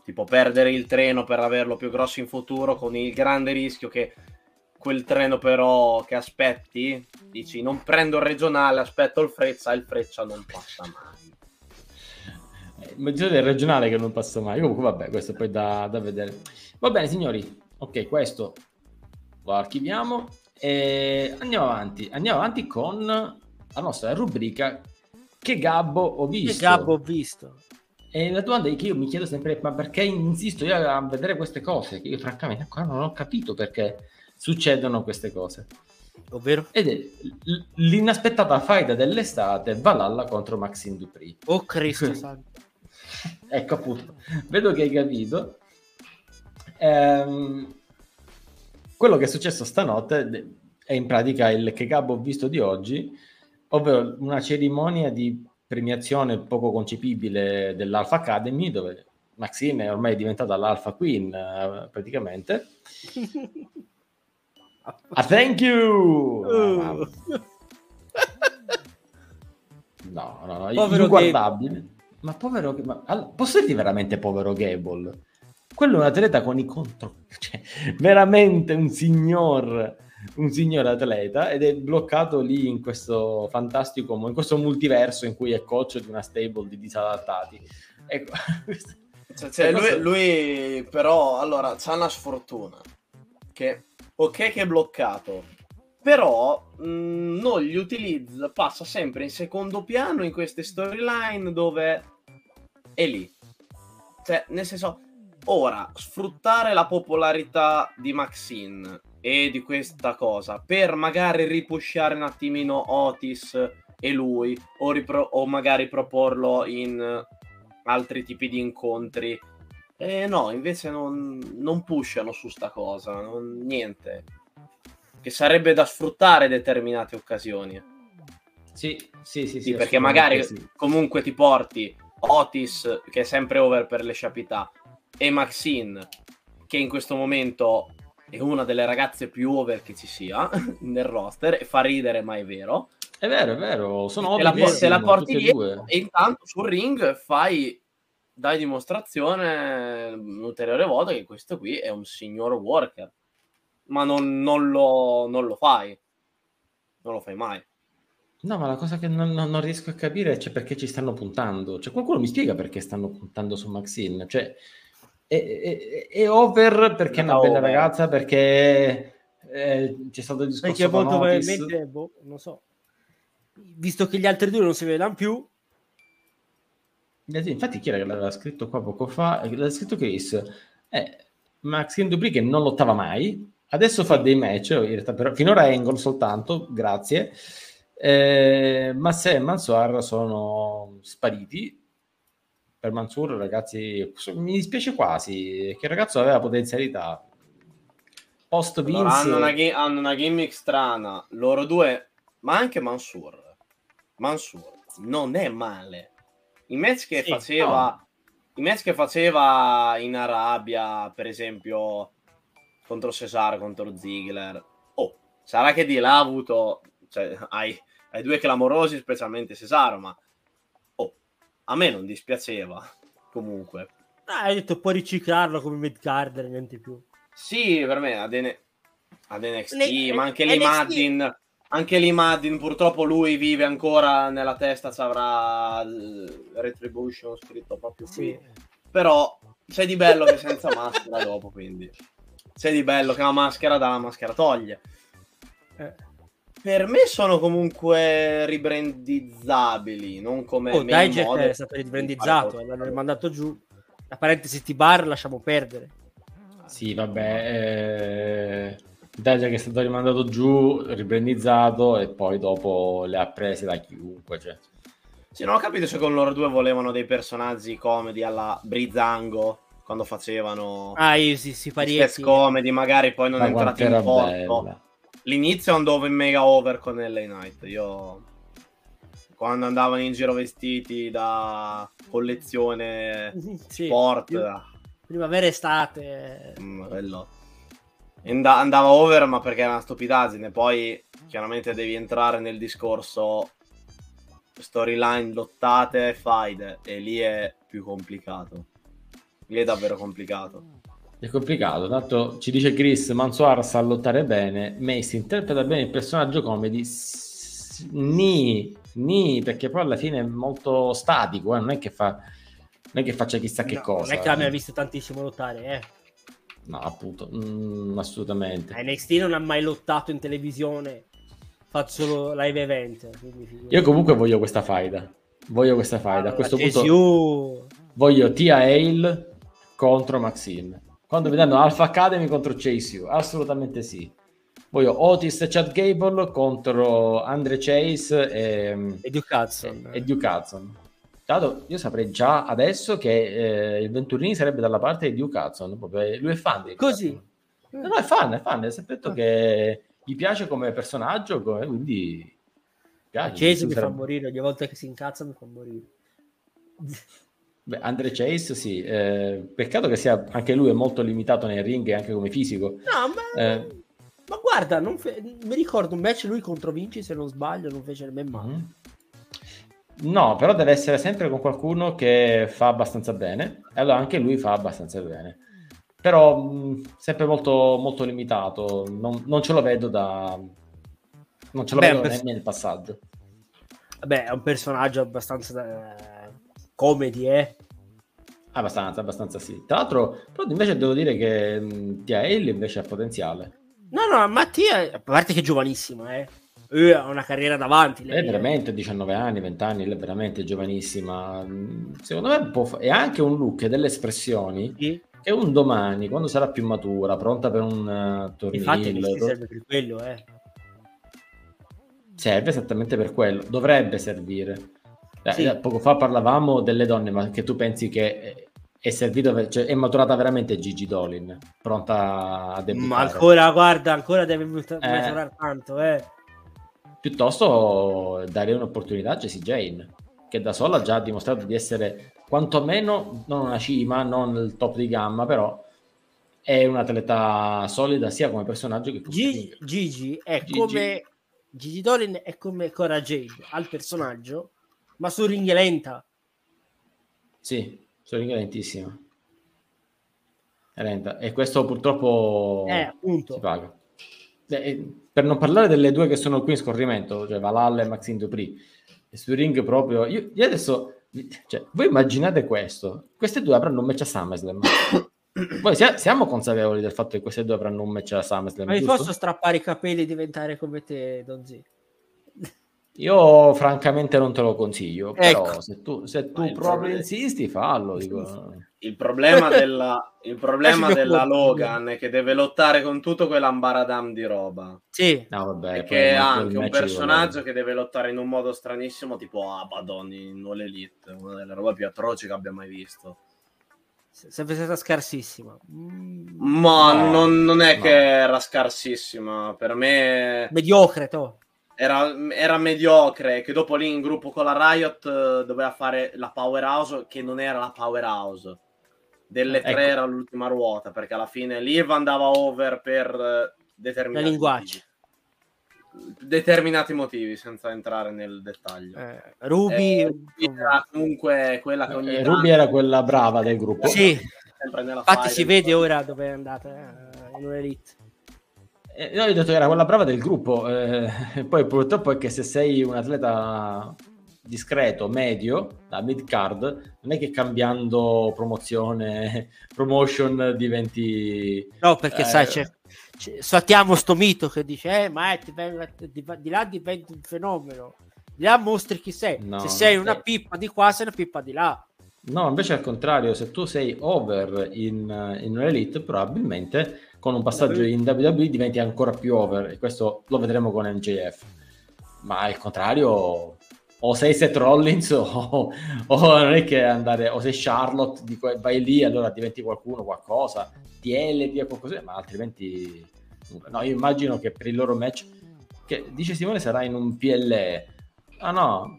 tipo perdere il treno per averlo più grosso in futuro con il grande rischio che quel treno però che aspetti, dici non prendo il regionale, aspetto il Freccia e il Freccia non passa mai. Immaginate il regionale che non passa mai. Comunque, vabbè, questo è poi da, da vedere. Va bene, signori. Ok, questo lo archiviamo e andiamo avanti. Andiamo avanti con la nostra rubrica Che Gabbo ho visto. Che Gabbo ho visto. E la domanda è che io mi chiedo sempre, ma perché insisto io a vedere queste cose? Che io francamente ancora non ho capito perché succedono queste cose. Ovvero? Ed è l'inaspettata faida dell'estate Valhalla contro Maxine Dupri. Oh Cristo santo. ecco appunto, vedo che hai capito. Ehm, quello che è successo stanotte è in pratica il che Gabbo ho visto di oggi, ovvero una cerimonia di premiazione poco concepibile dell'Alpha Academy, dove Maxine è ormai diventata l'Alpha Queen uh, praticamente. ah, thank you! Uh. No, no, no, povero inguardabile. Gable. Ma povero... Ma, allora, posso dirti veramente povero Gable? Quello è un atleta con i contro... Cioè, veramente un signor un signor atleta ed è bloccato lì in questo fantastico, in questo multiverso in cui è coach di una stable di disadattati. Ecco. Cioè, cioè, lui, lui, però allora c'ha una sfortuna che ok che è bloccato però mh, mm, non gli utilizza passa sempre in secondo piano in queste storyline dove è lì cioè nel senso ora sfruttare la popolarità di Maxine e di questa cosa per magari ripusciare un attimino Otis e lui o, ripro- o magari proporlo in altri tipi di incontri. E no, invece non, non pushano su sta cosa, non, niente. Che sarebbe da sfruttare determinate occasioni. Sì, sì, sì, sì, sì perché magari sì. comunque ti porti Otis, che è sempre over per le sciapità, e Maxine, che in questo momento è una delle ragazze più over che ci sia nel roster e fa ridere, ma è vero. È vero, è vero, sono e la, se la porti dietro e intanto sul ring fai dai dimostrazione un'ulteriore volta che questo qui è un signor worker, ma non, non, lo, non lo fai, non lo fai mai. No, ma la cosa che non, non, riesco a capire è cioè, perché ci stanno puntando. Cioè, qualcuno mi spiega perché stanno puntando su Maxine. Cioè, è, è, è over perché è una bella over. ragazza, perché eh, c'è stato il discorso perché molto probabilmente, boh, non so, visto che gli altri due non si vedono più. Eh infatti chi era che l'aveva scritto qua poco fa? L'ha scritto Chris. Eh, Maxine Dupri che non lottava mai, adesso fa dei match, però finora è Angle soltanto, grazie. Eh, Massa e Mansoir sono spariti per Mansur, ragazzi, mi dispiace quasi che il ragazzo aveva potenzialità. Post Vince allora, hanno, una hanno una gimmick strana, loro due, ma anche Mansur. Mansur non è male. I match che sì, faceva no. i match che faceva in Arabia, per esempio contro Cesaro, contro Ziggler. Oh, sarà che di là ha avuto cioè, hai, hai due clamorosi, specialmente Cesaro, ma a me non dispiaceva comunque. Ah, hai detto puoi riciclarlo come mid carder, niente più. Sì, per me ad, N- ad NXT, ne- ma anche lì Maddin, anche lì Maddin purtroppo lui vive ancora nella testa, ci avrà Retribution scritto proprio qui. Sì. Però c'è di bello che senza maschera dopo, quindi c'è di bello che la maschera dà, la maschera toglie. Eh per me sono comunque ribrandizzabili, non come oh, Digest è stato ribrandizzato, l'hanno rimandato giù. La parentesi T-Bar lasciamo perdere. Sì, vabbè, eh... Digest che è stato rimandato giù, ribrandizzato e poi dopo le ha prese da chiunque. Cioè. Sì, non ho capito se con loro due volevano dei personaggi comedy alla Brizzango quando facevano ah, io sì, sì, parietti. comedy, magari poi non Ma entrati in porto l'inizio andavo in mega over con LA Knight. Io quando andavano in giro vestiti da collezione sì, sport, primavera estate, mm, quello. Andava over, ma perché era una stupidaggine. Poi chiaramente devi entrare nel discorso storyline lottate, faide, e lì è più complicato. lì è davvero complicato. È complicato, tanto ci dice Chris, Mansoar sa lottare bene, Mace interpreta bene il personaggio comedy, ni, ni, perché poi alla fine è molto statico, eh, non è che fa non è che faccia chissà che No, cosa. Non è che l'abbia visto tantissimo lottare, eh. No, appunto, mm, assolutamente. NXT non ha mai lottato in televisione, fa solo live event. Io comunque voglio questa faida. Voglio questa faida. Allora, A questo JSU, punto voglio Tia Hale contro Maxine. Quando mi danno Alpha Academy contro Chase U, assolutamente sì. Voglio Otis e Chad Gable contro Andre Chase e, e Duke Hudson. e Duke Hudson. Dato, io saprei già adesso che eh, il Venturini sarebbe dalla parte di Duke Hudson. proprio, lui è fan di Così? No, no, è fan, è fan. È sempre detto Ah. che gli piace come personaggio, come- quindi... mi piace. Chase mi fa Sarebbe- morire, ogni volta che si incazza mi fa morire. Beh, Andre Chase, sì. eh, peccato che sia anche lui è molto limitato nei ring e anche come fisico. No, ma, Eh. ma guarda, non fe- mi ricordo un match lui contro Vinci, se non sbaglio, non fece nemmeno male. Mhm. No, però deve essere sempre con qualcuno che fa abbastanza bene. E allora anche lui fa abbastanza bene. Però mh, sempre molto, molto limitato. Non, non ce lo vedo da... Non ce lo Beh, vedo per- nel, passaggio. Vabbè, è un personaggio abbastanza eh, comedy, eh. Abbastanza, abbastanza sì. Tra l'altro, però invece devo dire che mh, Tia Hale invece ha potenziale. No, no, Mattia, a parte che è giovanissima, eh. Eh, ha una carriera davanti. Lei è veramente 19 anni, 20 anni, lei è veramente giovanissima. Secondo me fa- è anche un look e delle espressioni Sì. che un domani, quando sarà più matura, pronta per un uh, torneo, Infatti, serve per quello, eh. serve esattamente per quello. Dovrebbe servire. Eh, Sì. eh, Poco fa parlavamo delle donne, ma che tu pensi che è, servito, cioè, è maturata veramente Gigi Dolin, pronta a debuttare. Ma ancora, guarda, ancora deve mut- Eh. tanto, eh. Piuttosto dare un'opportunità a Jessie Jane, che da sola ha già dimostrato di essere quantomeno non una cima, non il top di gamma, però è un'atleta solida sia come personaggio che come Gigi, ring. Gigi è Gigi. come Gigi Dolin è come Cora Jade al personaggio, ma su ring è lenta. Sì, sono lentissima. È lenta. E questo purtroppo Eh, si paga. Per non parlare delle due che sono qui in scorrimento, cioè Valhalla e Maxine Dupri, e sui ring proprio... Io, io adesso... Cioè, voi immaginate questo? Queste due avranno un match a SummerSlam. Voi sia- siamo consapevoli del fatto che queste due avranno un match a SummerSlam, Ma mi giusto? posso strappare i capelli e diventare come te, Donzi? Io francamente non te lo consiglio, però Ecco. se tu, se tu proprio problema- insisti, fallo. Dico. Il problema della, il problema della porti. Logan è che deve lottare con tutto quell'ambaradam di roba. Sì, No, vabbè, Perché quel anche un personaggio che deve lottare in un modo stranissimo, tipo Abaddon in All Elite, una delle robe più atroci che abbia mai visto. è sempre stata scarsissima. Mm, Ma No, non, non è no. che era scarsissima, per me mediocre, to. Era, era mediocre, che dopo lì in gruppo con la Riot eh, doveva fare la powerhouse, che non era la powerhouse. Delle Ecco. tre era l'ultima ruota, perché alla fine Liv andava over per eh, determinati La linguaggia. motivi. Determinati motivi, senza entrare nel dettaglio. Eh, Ruby, Eh, era comunque quella che ogni Eh, Ruby era quella brava del gruppo. sì, infatti si vede ora dove è andata eh, in un'elite. Eh, no, io ho detto che era quella brava del gruppo. eh, poi purtroppo è che se sei un atleta discreto, medio, da mid card, non è che cambiando promozione, promotion diventi... No, perché Eh. sai, c'è, c'è- saltiamo sto mito che dice, eh, ma è- di, di- di là diventi un fenomeno. Di là mostri chi sei. No, Se sei una eh. pippa di qua, sei una pippa di là. No, invece al contrario, se tu sei over in, in un'elite, probabilmente con un passaggio in WWE diventi ancora più over, e questo lo vedremo con MJF. Ma al contrario, o sei Seth Rollins, o, o non è che andare, o sei Charlotte, di que- vai lì, allora diventi qualcuno, qualcosa, TL, via qualcosa, ma altrimenti... No, io immagino che per il loro match, che dice Simone sarà in un PLE. Ah no,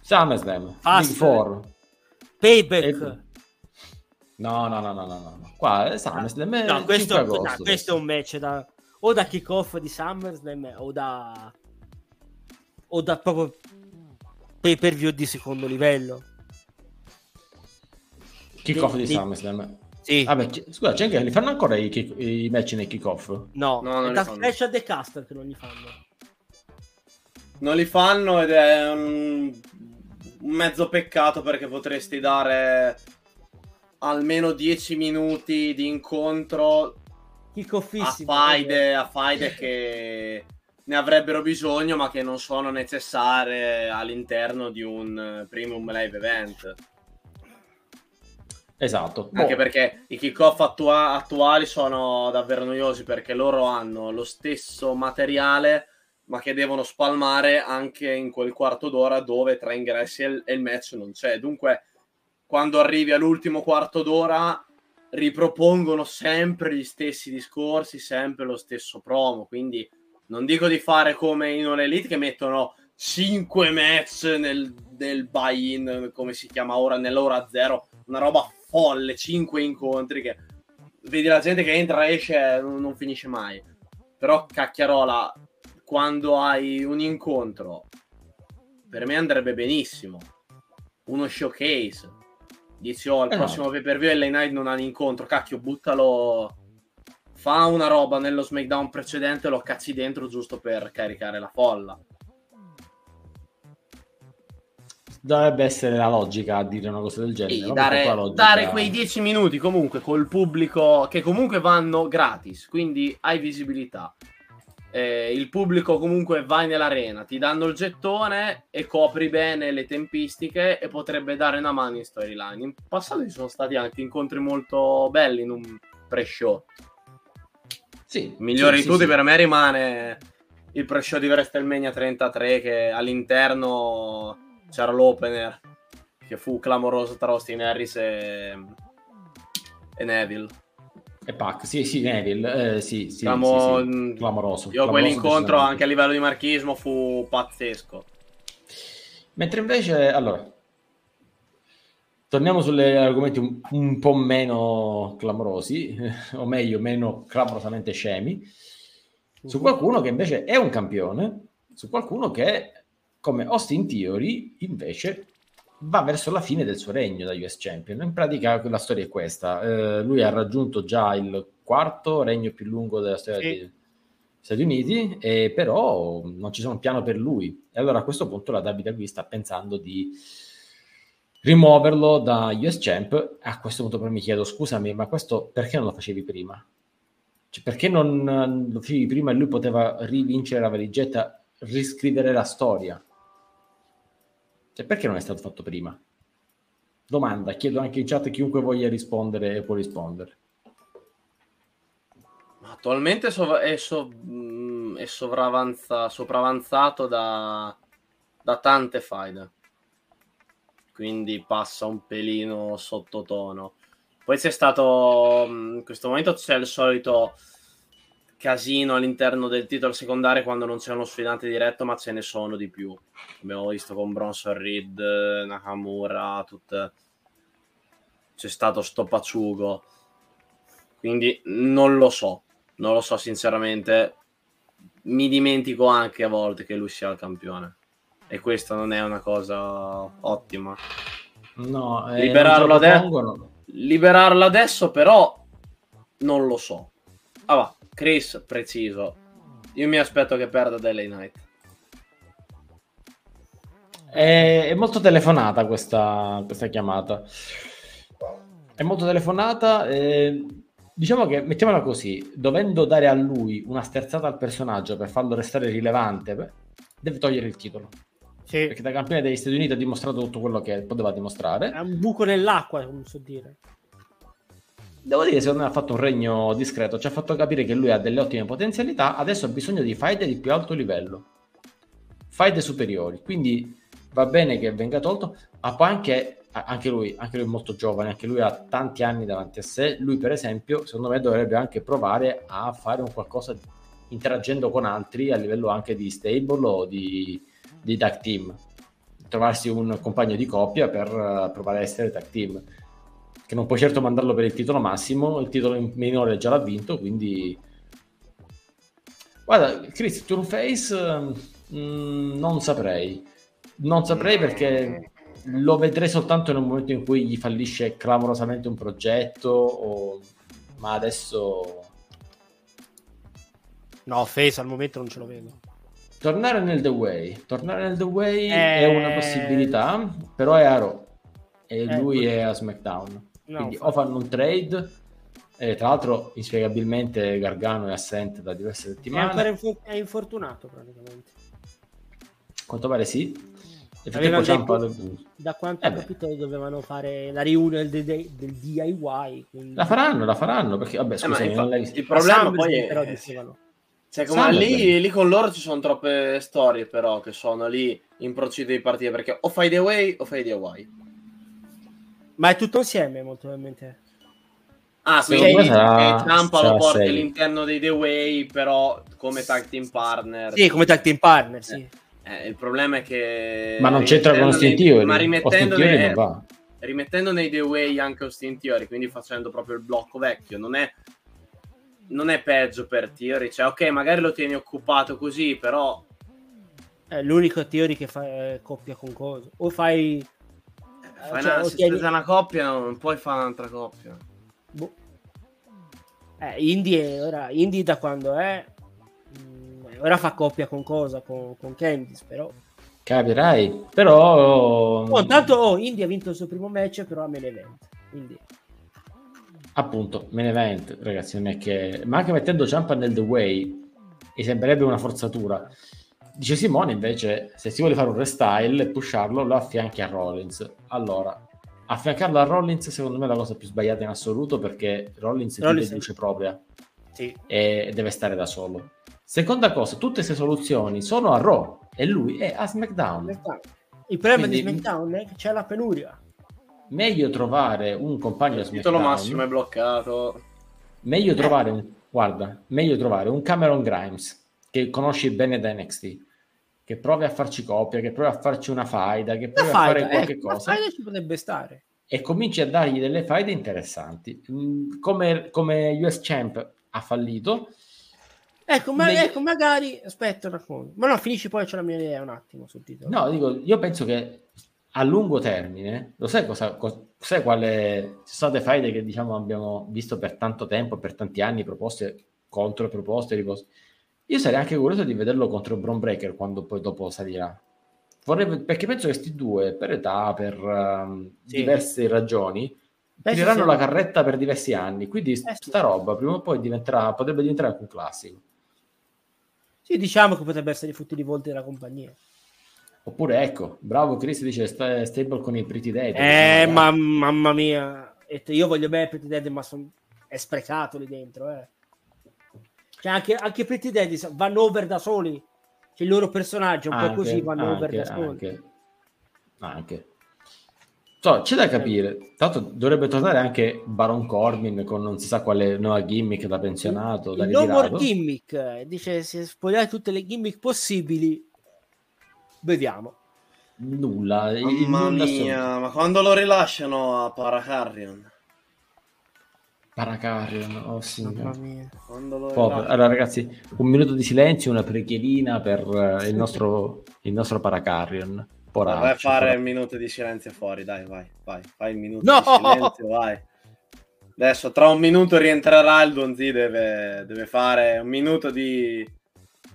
SummerSlam, Fast. Big Four. Payback. E- No, no, no, no, no, no. Qua è SummerSlam è No, questo, 5 no, agosto. questo è un match da, o da kick-off di SummerSlam o da o da proprio pay per view di secondo livello. Kick-off di, di- SummerSlam. Sì. Vabbè, c- scusa, c'è anche, li fanno ancora i, kick- i match nei kick-off? No, No, non è li da fanno. Clash the Caster che non li fanno. Non li fanno ed è un, un mezzo peccato perché potresti dare almeno 10 minuti di incontro a faide, a faide che ne avrebbero bisogno ma che non sono necessarie all'interno di un eh, premium live event. Esatto. Anche Boh, perché i kick-off attua- attuali sono davvero noiosi perché loro hanno lo stesso materiale ma che devono spalmare anche in quel quarto d'ora dove tra ingressi e il, e il match non c'è. Dunque, quando arrivi all'ultimo quarto d'ora ripropongono sempre gli stessi discorsi, sempre lo stesso promo. Quindi non dico di fare come in All Elite che mettono 5 match nel, nel buy-in, come si chiama ora, nell'ora zero, una roba folle, 5 incontri che vedi la gente che entra e esce non, non finisce mai. Però cacchiarola, quando hai un incontro, per me andrebbe benissimo. Uno showcase. Dici, oh, il Eh no. prossimo pay per view LA Knight non ha un incontro, cacchio, buttalo. Fa una roba nello SmackDown precedente, lo cazzi dentro giusto per caricare la folla. dovrebbe essere la logica a dire una cosa del genere. Sì, no? dare, logica- dare quei 10 minuti comunque col pubblico che comunque vanno gratis, quindi hai visibilità. Eh, il pubblico comunque vai nell'arena, ti danno il gettone e copri bene le tempistiche e potrebbe dare una mano in storyline. In passato ci sono stati anche incontri molto belli in un pre-show. Sì, migliore sì, di tutti sì. per me rimane il pre-show di WrestleMania 33 che all'interno c'era l'opener che fu clamoroso tra Austin Harris e, e Neville. E Pac, sì, sì, Neville, eh, sì, sì, Clamo- sì, sì. clamoroso. Io clamoroso quell'incontro anche a livello di marchismo fu pazzesco. Mentre invece, allora, torniamo sugli argomenti un, un po' meno clamorosi, o meglio, meno clamorosamente scemi, su qualcuno che invece è un campione, su qualcuno che, come Austin Theory, invece va verso la fine del suo regno da US Champion. In pratica la storia è questa. Eh, lui ha raggiunto già il quarto regno più lungo della storia Sì. degli Stati Uniti, e però non ci sono un piano per lui. E allora a questo punto la WWE sta pensando di rimuoverlo da US Champ. A questo punto però mi chiedo, scusami, ma questo perché non lo facevi prima? Cioè, perché non eh, lo facevi prima e lui poteva rivincere la valigetta, riscrivere la storia? Cioè, perché non è stato fatto prima? Domanda, chiedo anche in chat chiunque voglia rispondere può rispondere. Attualmente sov- è, so- mh, è sovravanza- sopravanzato da, da tante faide. Quindi passa un pelino sottotono. Poi c'è stato. mh, In questo momento c'è il solito casino all'interno del titolo secondario quando non c'è uno sfidante diretto, ma ce ne sono di più. Abbiamo visto con Bronson Reed, Nakamura, tutte. C'è stato sto paciugo. Quindi non lo so, non lo so sinceramente. Mi dimentico anche a volte che lui sia il campione. E questa non è una cosa ottima. No, eh, Liberarlo propongono. Liberarlo adesso, però, non lo so. Ah, va, Chris, preciso. Io mi aspetto che perda Daily Night. È, è molto telefonata questa, questa chiamata. È molto telefonata. eh, diciamo che, mettiamola così, dovendo dare a lui una sterzata al personaggio per farlo restare rilevante, beh, deve togliere il titolo. Sì. Perché da campione degli Stati Uniti ha dimostrato tutto quello che poteva dimostrare. È un buco nell'acqua, come so dire. Devo dire, secondo me ha fatto un regno discreto, ci ha fatto capire che lui ha delle ottime potenzialità, adesso ha bisogno di fight di più alto livello, fight superiori, quindi va bene che venga tolto, ma poi anche, anche lui, anche lui è molto giovane, anche lui ha tanti anni davanti a sé, lui per esempio, secondo me dovrebbe anche provare a fare un qualcosa interagendo con altri a livello anche di stable o di, di tag team, trovarsi un compagno di coppia per eh, provare a essere tag team che non puoi certo mandarlo per il titolo massimo, il titolo in minore già l'ha vinto, quindi... Guarda, Chris, Turn Face mm, non saprei. Non saprei perché lo vedrei soltanto nel momento in cui gli fallisce clamorosamente un progetto, o... ma adesso... No, Face al momento non ce lo vedo. Tornare nel The Way, tornare nel The Way Eh. è una possibilità, però è a Raw e Eh, lui è a SmackDown. No, Quindi infatti. o fanno un trade, e tra l'altro inspiegabilmente Gargano è assente da diverse è settimane, ancora infor- è infortunato praticamente. a quanto pare sì. E detto- Da quanto Eh ho beh. capito dovevano fare la riunione del, del- del DIY. Quindi... La faranno, la faranno, perché vabbè, Eh, scusami, infa- non l'hai visto. il problema Ma poi SummerSlam, però è... dicevano. Cioè, come lì, lì con loro ci sono troppe storie, però, che sono lì in procinto di partire, perché o fai The Way o fai The Away. Ma è tutto insieme, molto probabilmente. Ah, quindi me sarà- eh, Ciampa lo porti sei. all'interno dei The Way, però come tag team partner. Sì, come tag team partner, sì. Eh, il problema è che... Ma non c'entra con Austin Theory. Ma rimettendo, nei- non va. rimettendo nei The Way anche Austin Theory, quindi facendo proprio il blocco vecchio, non è, non è peggio per Theory. Cioè, ok, magari lo tieni occupato così, però... È l'unico Theory che fa eh, coppia con cosa. O fai... Fai cioè, una, se tieni- spesa una coppia, non puoi fare un'altra coppia. boh. Eh, Indy, ora, Indy da quando è... mm, ora fa coppia con cosa? Con, con Candice, però... Capirai, però Oh, intanto oh, Indy ha vinto il suo primo match, però a main event. Quindi... appunto, main event, ragazzi, non è che ma anche mettendo Ciampa nel The Way mi sembrerebbe una forzatura. Dice Simone invece, se si vuole fare un restyle e pusharlo, lo affianchi a Rollins. Allora, affiancarlo a Rollins secondo me è la cosa più sbagliata in assoluto perché Rollins, Rollins- è luce propria Sì. e deve stare da solo. Seconda cosa, tutte queste soluzioni sono a Raw e lui è a SmackDown. Il problema di Quindi- SmackDown è che c'è la penuria. Meglio trovare un compagno a Il titolo SmackDown. massimo è bloccato. Meglio trovare un guarda, meglio trovare un Cameron Grimes che conosci bene da NXT, che provi a farci coppia, che provi a farci una faida, che La provi a fare qualche la cosa faida ci potrebbe stare. e cominci a dargli delle faide interessanti. Mm, Come, come US Champ ha fallito, Ecco, ma, Meglio- ecco, magari aspetta una cosa. Ma no, finisci poi c'è la mia idea un attimo sul titolo. no, dico, io penso che a lungo termine, lo sai cosa, cos- sai quale ci sono state faide che diciamo abbiamo visto per tanto tempo, per tanti anni, proposte contro proposte, riposte. Io sarei anche curioso di vederlo contro Bron Breaker quando poi dopo salirà. Vorrei, perché penso che questi due, per età, per ehm, Sì. diverse ragioni, Penso tireranno sia- la carretta per diversi anni. Quindi Eh sì. sta roba prima o poi diventerà, potrebbe diventare anche un classico. Sì, diciamo che potrebbe essere i frutti di volti della compagnia. Oppure ecco, bravo Chris dice sta- stable con i Pretty Dead. Eh, ma, mamma mia. Io voglio bene Pretty Dead, ma son- è sprecato lì dentro, eh. Cioè, anche, anche Pretty sa- vanno over da soli. Cioè, il loro personaggio un po' Anche, così, vanno over anche, da soli. anche, anche. So, c'è da capire. Tanto dovrebbe tornare anche Baron Corbin con non si sa quale nuova gimmick da pensionato, da Il no more gimmick. eh, Dice, se spogliare tutte le gimmick possibili, vediamo. Nulla. Mamma nulla mia, ma quando lo rilasciano a Paracarrion? Paracarrion, oh signore. Mamma mia. Quando lo Povero. rilasciano? Allora ragazzi, un minuto di silenzio, una preghierina per eh, il nostro, il nostro Paracarrion. Poraccio, Vai a fare poraccio. il minuto di silenzio fuori, dai, vai, vai, fai il minuto No! di silenzio, vai. Adesso tra un minuto rientrerà il Donzi, deve, deve fare un minuto di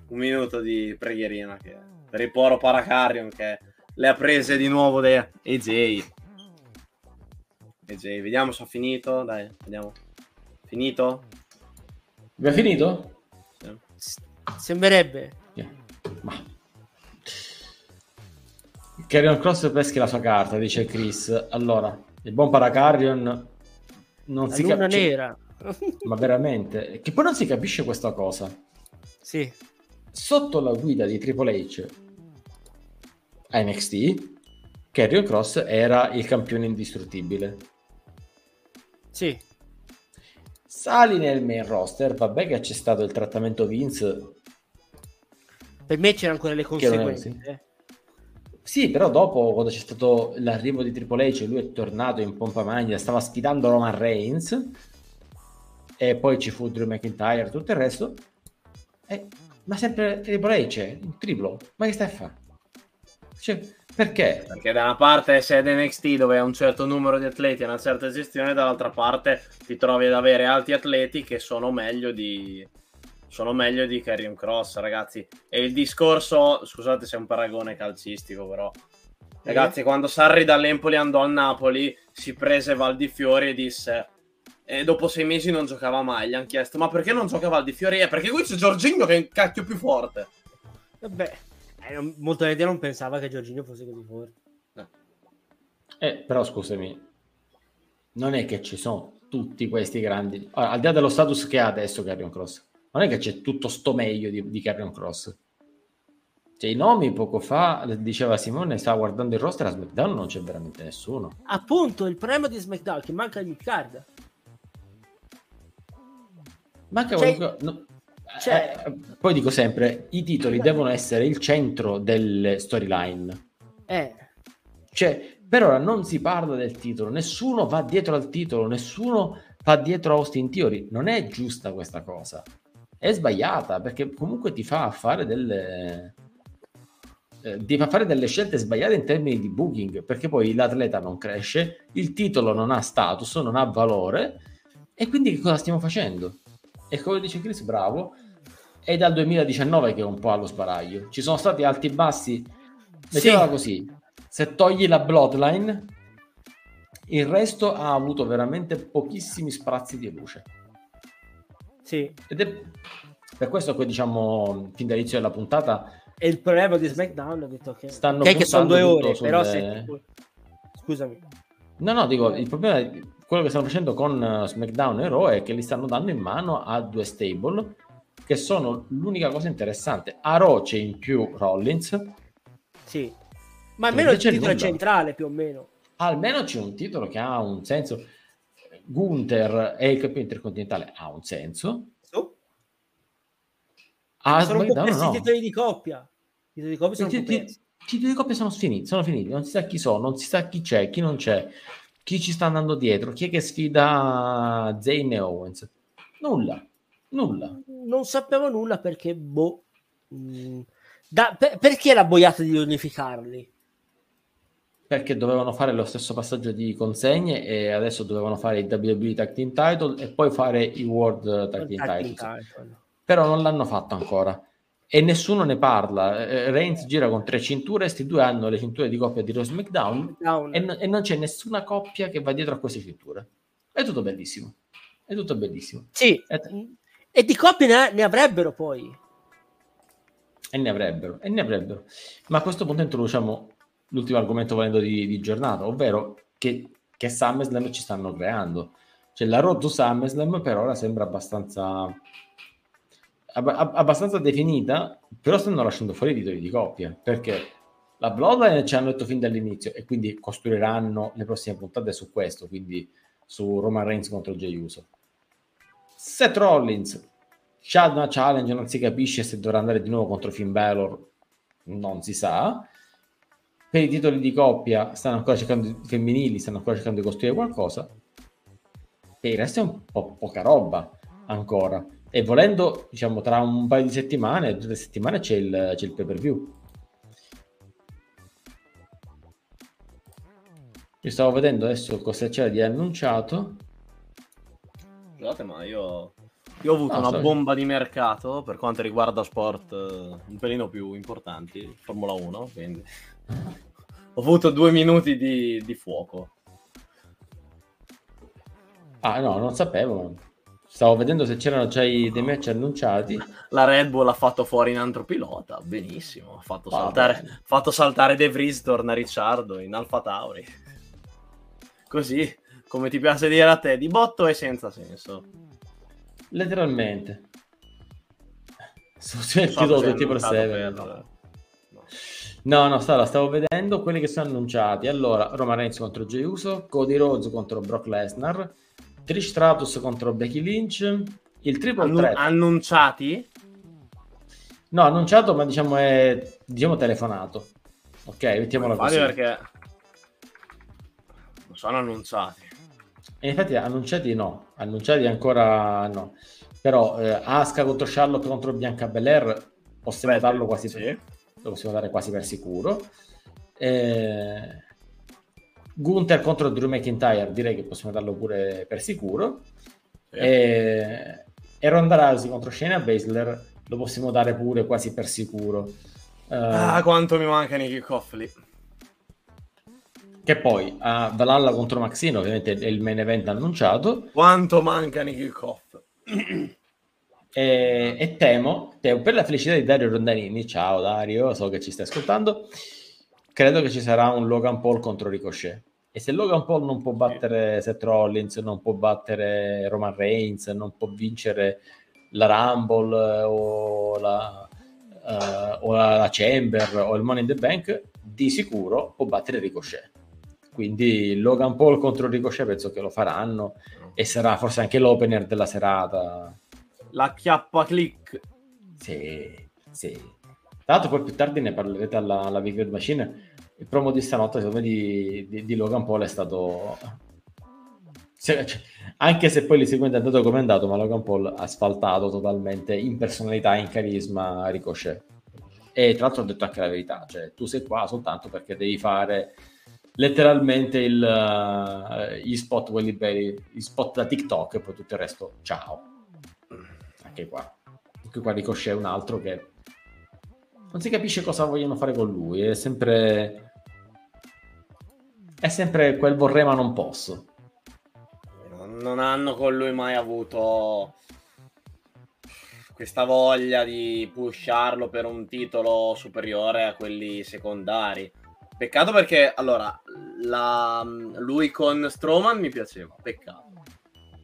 un minuto di preghierina che, per il poro Paracarrion che le ha prese di nuovo da AJ. AJ, vediamo se ha finito, dai, vediamo. Finito? Abbiamo finito? S- Sembrerebbe. Yeah. Ma... Carrion Cross peschi la sua carta, dice Chris. Allora, il buon Paracarrion non La si luna capisce. nera. Ma veramente? Che poi non si capisce questa cosa. sì. Sotto la guida di Triple H a NXT, Carrion Cross era il campione indistruttibile. Sì. Sali nel main roster, vabbè che c'è stato il trattamento Vince. Per me c'erano ancora le conseguenze. eh. Sì, però dopo, quando c'è stato l'arrivo di Triple H, lui è tornato in pompa magna, stava sfidando Roman Reigns, e poi ci fu Drew McIntyre tutto il resto. E- ma sempre Triple H, in triplo. Ma che stai a fare? Cioè, Perché? Perché da una parte sei ad NXT dove hai un certo numero di atleti e una certa gestione, dall'altra parte ti trovi ad avere altri atleti che sono meglio di, sono meglio di Carrion Cross, ragazzi. E il discorso, scusate se è un paragone calcistico, però. Ragazzi, quando Sarri dall'Empoli andò al Napoli, si prese Valdifiori e disse e dopo sei mesi non giocava mai. Gli hanno chiesto: Ma perché non gioca Valdifiori? Eh, perché qui c'è Giorginio che è un cacchio più forte. Vabbè, eh, non- molta gente non pensava che Giorginio fosse così forte. Eh, però scusami, non è che ci sono tutti questi grandi... Ora, al di là dello status che ha adesso Carrion Cross, non è che c'è tutto sto meglio di, di Carrion Cross. Cioè, i nomi poco fa, diceva Simone, stava guardando il roster a SmackDown, non c'è veramente nessuno. Appunto, il problema di SmackDown che manca il midcard. Manca Cioè- qualcosa- no, cioè- eh, poi dico sempre, i titoli devono essere il centro delle storyline. Eh, Cioè, per ora non si parla del titolo, nessuno va dietro al titolo, nessuno va dietro a Austin Theory. Non è giusta questa cosa. È sbagliata perché comunque ti fa fare delle eh, ti fa fare delle scelte sbagliate in termini di booking, perché poi l'atleta non cresce, il titolo non ha status, non ha valore e quindi che cosa stiamo facendo? E come dice Chris, bravo, è dal 2019 che è un po' allo sbaraglio. Ci sono stati alti e bassi, mettiamola così, se togli la bloodline, il resto ha avuto veramente pochissimi sprazzi di luce. sì. Ed è per questo che diciamo fin dall'inizio della puntata E il problema di SmackDown ho detto che, Stanno che, che sono due ore, però sulle- se... Scusami. No, no, dico, il problema è quello che stanno facendo con eh, SmackDown e Raw è che li stanno dando in mano a due stable che sono l'unica cosa interessante. A Raw c'è in più Rollins, Sì. Ma almeno il invece titolo è nulla. centrale più o meno. almeno c'è un titolo che ha un senso. Gunther e il campione intercontinentale ha un senso. Su. A sono un po' SmackDown persi no. i titoli di coppia. I titoli di coppia sono I titoli- titoli di coppia sono finiti, sono finiti, non si sa chi sono, non si sa chi c'è, chi non c'è, chi ci sta andando dietro, chi è che sfida Zayn e Owens. Nulla, nulla. Non sapevo nulla perché, boh... mm, da- per- perché la boiata di unificarli? Perché dovevano fare lo stesso passaggio di consegne e adesso dovevano fare i WWE Tag Team Title e poi fare i World Tag Team Tag team Titles. title. Però non l'hanno fatto ancora e nessuno ne parla. Eh, Reigns gira con tre cinture, sti due hanno le cinture di coppia di Raw SmackDown Down. e, no- e non c'è nessuna coppia che va dietro a queste cinture. È tutto bellissimo. È tutto bellissimo. Sì, E, e di coppie ne, ne avrebbero poi. e ne avrebbero, e ne avrebbero. Ma a questo punto introduciamo l'ultimo argomento volendo di, di giornata, ovvero che, che SummerSlam ci stanno creando. Cioè la road to SummerSlam per ora sembra abbastanza ab- ab- abbastanza definita, però stanno lasciando fuori i titoli di coppia, perché la Bloodline ci hanno detto fin dall'inizio e quindi costruiranno le prossime puntate su questo, quindi su Roman Reigns contro Jey Uso. Seth Rollins c'ha una challenge, non si capisce se dovrà andare di nuovo contro Finn Balor, non si sa. Per i titoli di coppia stanno ancora cercando di- femminili, stanno ancora cercando di costruire qualcosa. E il resto è un po' poca roba ancora. E volendo, diciamo, tra un paio di settimane, due settimane c'è il, c'è il pay per view. Io stavo vedendo adesso cosa c'era di annunciato. Scusate, ma io, io ho avuto No, una stai- bomba di mercato per quanto riguarda sport eh, un pelino più importanti, Formula 1, quindi ho avuto due minuti di, di fuoco. Ah, no, non sapevo. Stavo vedendo se c'erano già i- dei match annunciati. La Red Bull ha fatto fuori in altro pilota, benissimo, ha fatto saltare, fatto saltare De Vries, torna Ricciardo in Alfa Tauri. Così, come ti piace dire a te, di botto e senza senso. Letteralmente. Sto sul Non so titolo cos'è 24 annunciato 7 per- no. no. No, stavo, stavo vedendo quelli che sono annunciati. Allora, Roman Reigns contro Jey Uso, Cody Rhodes contro Brock Lesnar, Trish Stratus contro Becky Lynch, il triple Annu- threat. annunciati? no, annunciato, ma diciamo è diciamo telefonato. Ok, mettiamola così. perché non sono annunciati. E infatti annunciati no, annunciati ancora no. Però eh, Asuka contro Charlotte contro Bianca Belair possiamo Beh, darlo quasi sì. lo possiamo dare quasi per sicuro. Eh, Gunther contro Drew McIntyre, direi che possiamo darlo pure per sicuro. Sì. E, e Ronda Rousey contro Shayna Baszler lo possiamo dare pure quasi per sicuro. Uh, ah, quanto mi manca Nicky Coffley. Che poi a Valhalla contro Maxino, ovviamente è il main event annunciato. Quanto manca Nicky Coff? e, e temo, temo, per la felicità di Dario Rondanini, ciao Dario, so che ci stai ascoltando, credo che ci sarà un Logan Paul contro Ricochet. E se Logan Paul non può battere Seth Rollins, non può battere Roman Reigns, non può vincere la Rumble o la, uh, o la Chamber o il Money in the Bank, di sicuro può battere Ricochet. Quindi Logan Paul contro Ricochet penso che lo faranno e sarà forse anche l'opener della serata. La chiappa click. Sì, sì. Tra l'altro poi più tardi ne parlerete alla, alla Big Red Machine. Il promo di stanotte secondo me di, di, di Logan Paul è stato cioè, anche se poi l'inseguente è andato come è andato ma Logan Paul ha asfaltato totalmente in personalità in carisma Ricochet. E tra l'altro ho detto anche la verità cioè tu sei qua soltanto perché devi fare letteralmente il, uh, gli spot quelli belli gli spot da TikTok e poi tutto il resto ciao. Anche qua. Anche qua Ricochet è un altro che non si capisce cosa vogliono fare con lui è sempre è sempre quel vorrei ma non posso. Non hanno con lui mai avuto questa voglia di pusharlo per un titolo superiore a quelli secondari. Peccato perché, allora, la, lui con Strowman mi piaceva, peccato.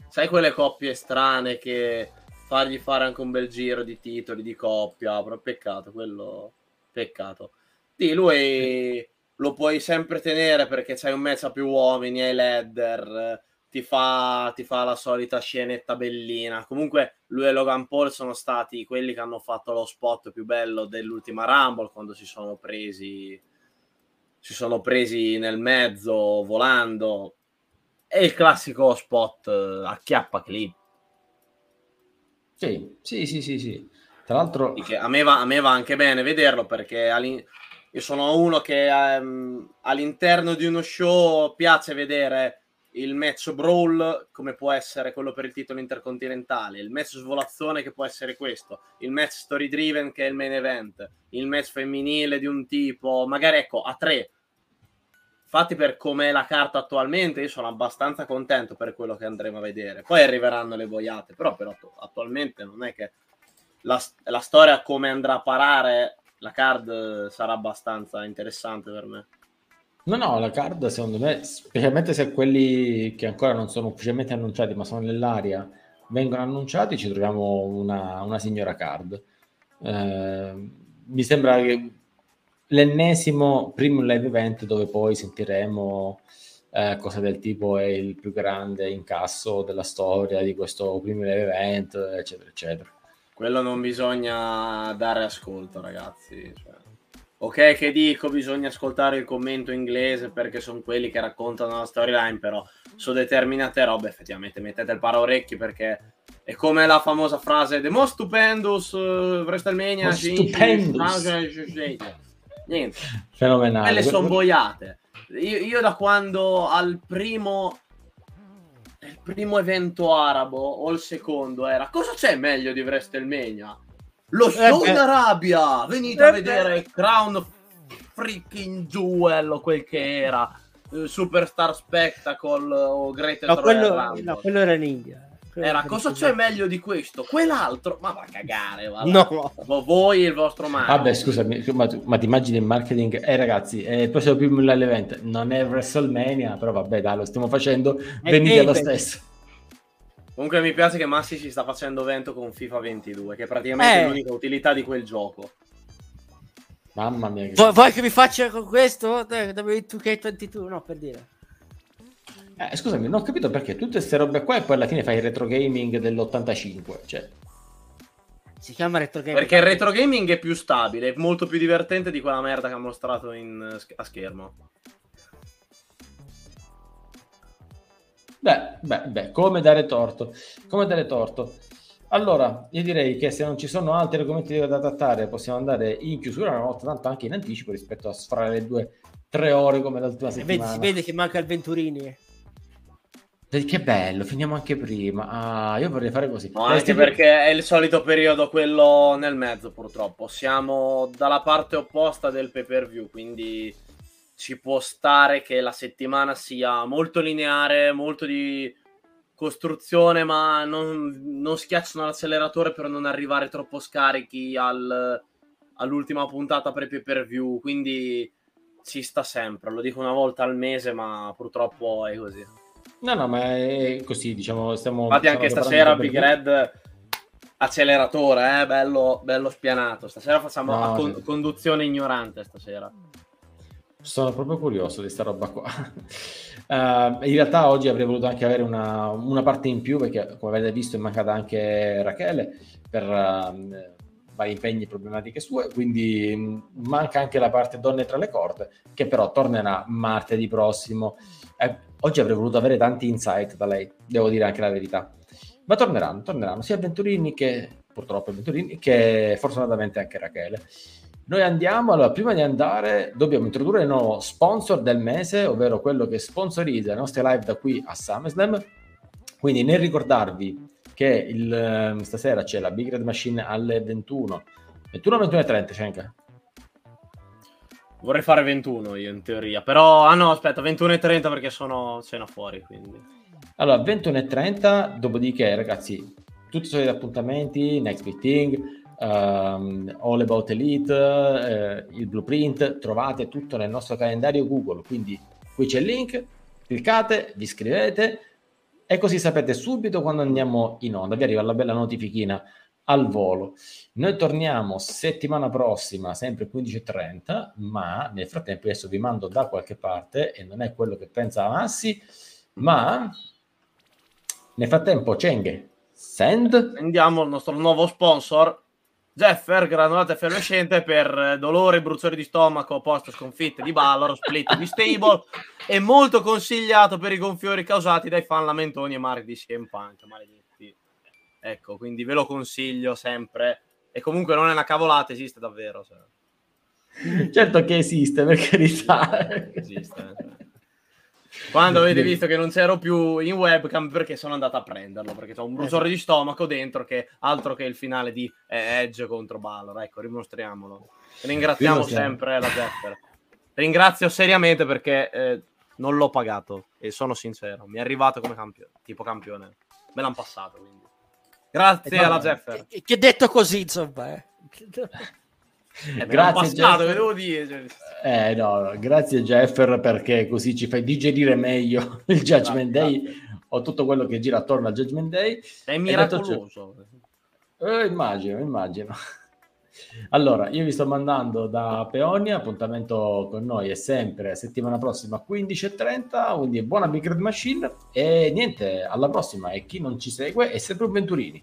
Sai quelle coppie strane che fargli fare anche un bel giro di titoli, di coppia, però peccato, quello, peccato. Sì, lui lo puoi sempre tenere perché c'hai un match a più uomini, hai ladder, ti fa, ti fa la solita scenetta bellina. Comunque lui e Logan Paul sono stati quelli che hanno fatto lo spot più bello dell'ultima Rumble quando si sono presi si sono presi nel mezzo volando. È il classico spot a chiappa clip. Sì, sì, sì, sì, sì. Tra l'altro... A me, va, a me va anche bene vederlo perché io sono uno che um, all'interno di uno show piace vedere il match brawl come può essere quello per il titolo intercontinentale, il match svolazzone che può essere questo, il match story driven che è il main event, il match femminile di un tipo, magari ecco a tre. Infatti per com'è la carta attualmente io sono abbastanza contento per quello che andremo a vedere. Poi arriveranno le boiate, però, però attualmente non è che la, la storia come andrà a parare la card sarà abbastanza interessante per me. No, no, la card secondo me, specialmente se quelli che ancora non sono ufficialmente annunciati ma sono nell'aria vengono annunciati, ci troviamo una, una signora card. Eh, mi sembra che l'ennesimo primo live event dove poi sentiremo eh, cose del tipo è il più grande incasso della storia di questo primo live event, eccetera, eccetera. Quello non bisogna dare ascolto, ragazzi. Cioè, ok, che dico, bisogna ascoltare il commento inglese perché sono quelli che raccontano la storyline, però su determinate robe effettivamente mettete il paraorecchi perché è come la famosa frase The most stupendous uh, WrestleMania. Stupendous. Niente. Fenomenale. Quelle sono boiate. Io, io da quando al primo il primo evento arabo o il secondo era cosa c'è meglio di WrestleMania? Lo eh show eh in Arabia! Venite eh a vedere beh. Crown Freaking Jewel o quel che era. Superstar Spectacle o Greatest no, quello, no, quello era in India. Era cosa c'è meglio di questo? Quell'altro, ma va a cagare. Va, no. Voi e il vostro marketing. Vabbè, scusami, ma, ma ti immagini il marketing? Eh, ragazzi, eh, il prossimo più l'evento non è WrestleMania, però vabbè, dai, lo stiamo facendo. Venite lo stesso. Comunque mi piace che Massi si sta facendo vento con FIFA 22, che è praticamente eh. l'unica utilità di quel gioco. Mamma mia. Che... Vuoi che mi faccia con questo? W2K22, no, per dire. Eh, scusami, non ho capito perché tutte queste robe qua e poi alla fine fai il retro gaming dell'85. Cioè. Si chiama retro gaming. Perché il retro gaming è più stabile, è molto più divertente di quella merda che ha mostrato in, a schermo. Beh, beh, beh, come dare torto. Come dare torto. Allora, io direi che se non ci sono altri argomenti da trattare, possiamo andare in chiusura una volta tanto anche in anticipo rispetto a sfrare le due tre ore come l'ultima settimana. Vedi, si vede che manca il Venturini. Che bello, finiamo anche prima. Ah, io vorrei fare così. No, anche perché è il solito periodo quello nel mezzo, purtroppo. Siamo dalla parte opposta del pay per view, quindi ci può stare che la settimana sia molto lineare, molto di costruzione, ma non, non schiacciano l'acceleratore per non arrivare troppo scarichi al, all'ultima puntata per pay per view. Quindi ci sta sempre. Lo dico una volta al mese, ma purtroppo è così. No, no, ma è così, diciamo, stiamo... Infatti anche stasera Big Red acceleratore, eh? bello, bello spianato. Stasera facciamo no, con- sì. conduzione ignorante stasera. Sono proprio curioso di sta roba qua. Uh, in realtà oggi avrei voluto anche avere una, una, parte in più perché come avete visto è mancata anche Rachele per uh, vari impegni e problematiche sue, quindi mh, manca anche la parte donne tra le corde che però tornerà martedì prossimo. Oggi avrei voluto avere tanti insight da lei, devo dire anche la verità. Ma torneranno, torneranno sia Venturini che purtroppo Venturini che fortunatamente anche Rachele. Noi andiamo, allora prima di andare dobbiamo introdurre il nuovo sponsor del mese, ovvero quello che sponsorizza le nostre live da qui a SummerSlam. Quindi nel ricordarvi che il, ehm, stasera c'è la Big Red Machine alle 21, 21 21 e 30 c'è anche. Vorrei fare 21 io in teoria, però ah no, aspetta, 21 e 30 perché sono cena fuori, quindi. Allora, 21 e 30, dopodiché ragazzi, tutti i soliti appuntamenti, Next Meeting, um, All About Elite, eh, il blueprint, trovate tutto nel nostro calendario Google, quindi qui c'è il link, cliccate, vi iscrivete e così sapete subito quando andiamo in onda, vi arriva la bella notifichina al volo. Noi torniamo settimana prossima, sempre 15.30, ma nel frattempo adesso vi mando da qualche parte e non è quello che pensa Massi, ma nel frattempo Cenghe, send. Andiamo al nostro nuovo sponsor, Jeffer, granulata effervescente per dolore, bruciore di stomaco, post sconfitte di Balor, split di Stable e molto consigliato per i gonfiori causati dai fan lamentoni e mari di CM Punk, maledetti. Ecco, quindi ve lo consiglio sempre. E comunque non è una cavolata, esiste davvero. Cioè. Certo che esiste, per carità. Esiste. Cioè. Quando avete visto che non c'ero più in webcam perché sono andato a prenderlo, perché ho un bruciore di stomaco dentro che altro che il finale di Edge contro Balor. Ecco, rimostriamolo. Ringraziamo sempre la Zephyr. Ringrazio seriamente perché eh, non l'ho pagato e sono sincero, mi è arrivato come campione, tipo campione. Me l'hanno passato, quindi. Grazie alla Zeffer. Che detto così, insomma. Eh. Eh, grazie passato, che devo dire. Cioè. Eh, no, grazie Jeffer perché così ci fai digerire meglio il Judgment grazie, Day grazie. o tutto quello che gira attorno al Judgment Day. È miracoloso. Eh, immagino, immagino. Allora, io vi sto mandando da Peonia, appuntamento con noi è sempre settimana prossima 15.30, quindi buona Big Red Machine e niente, alla prossima e chi non ci segue è sempre un Venturini.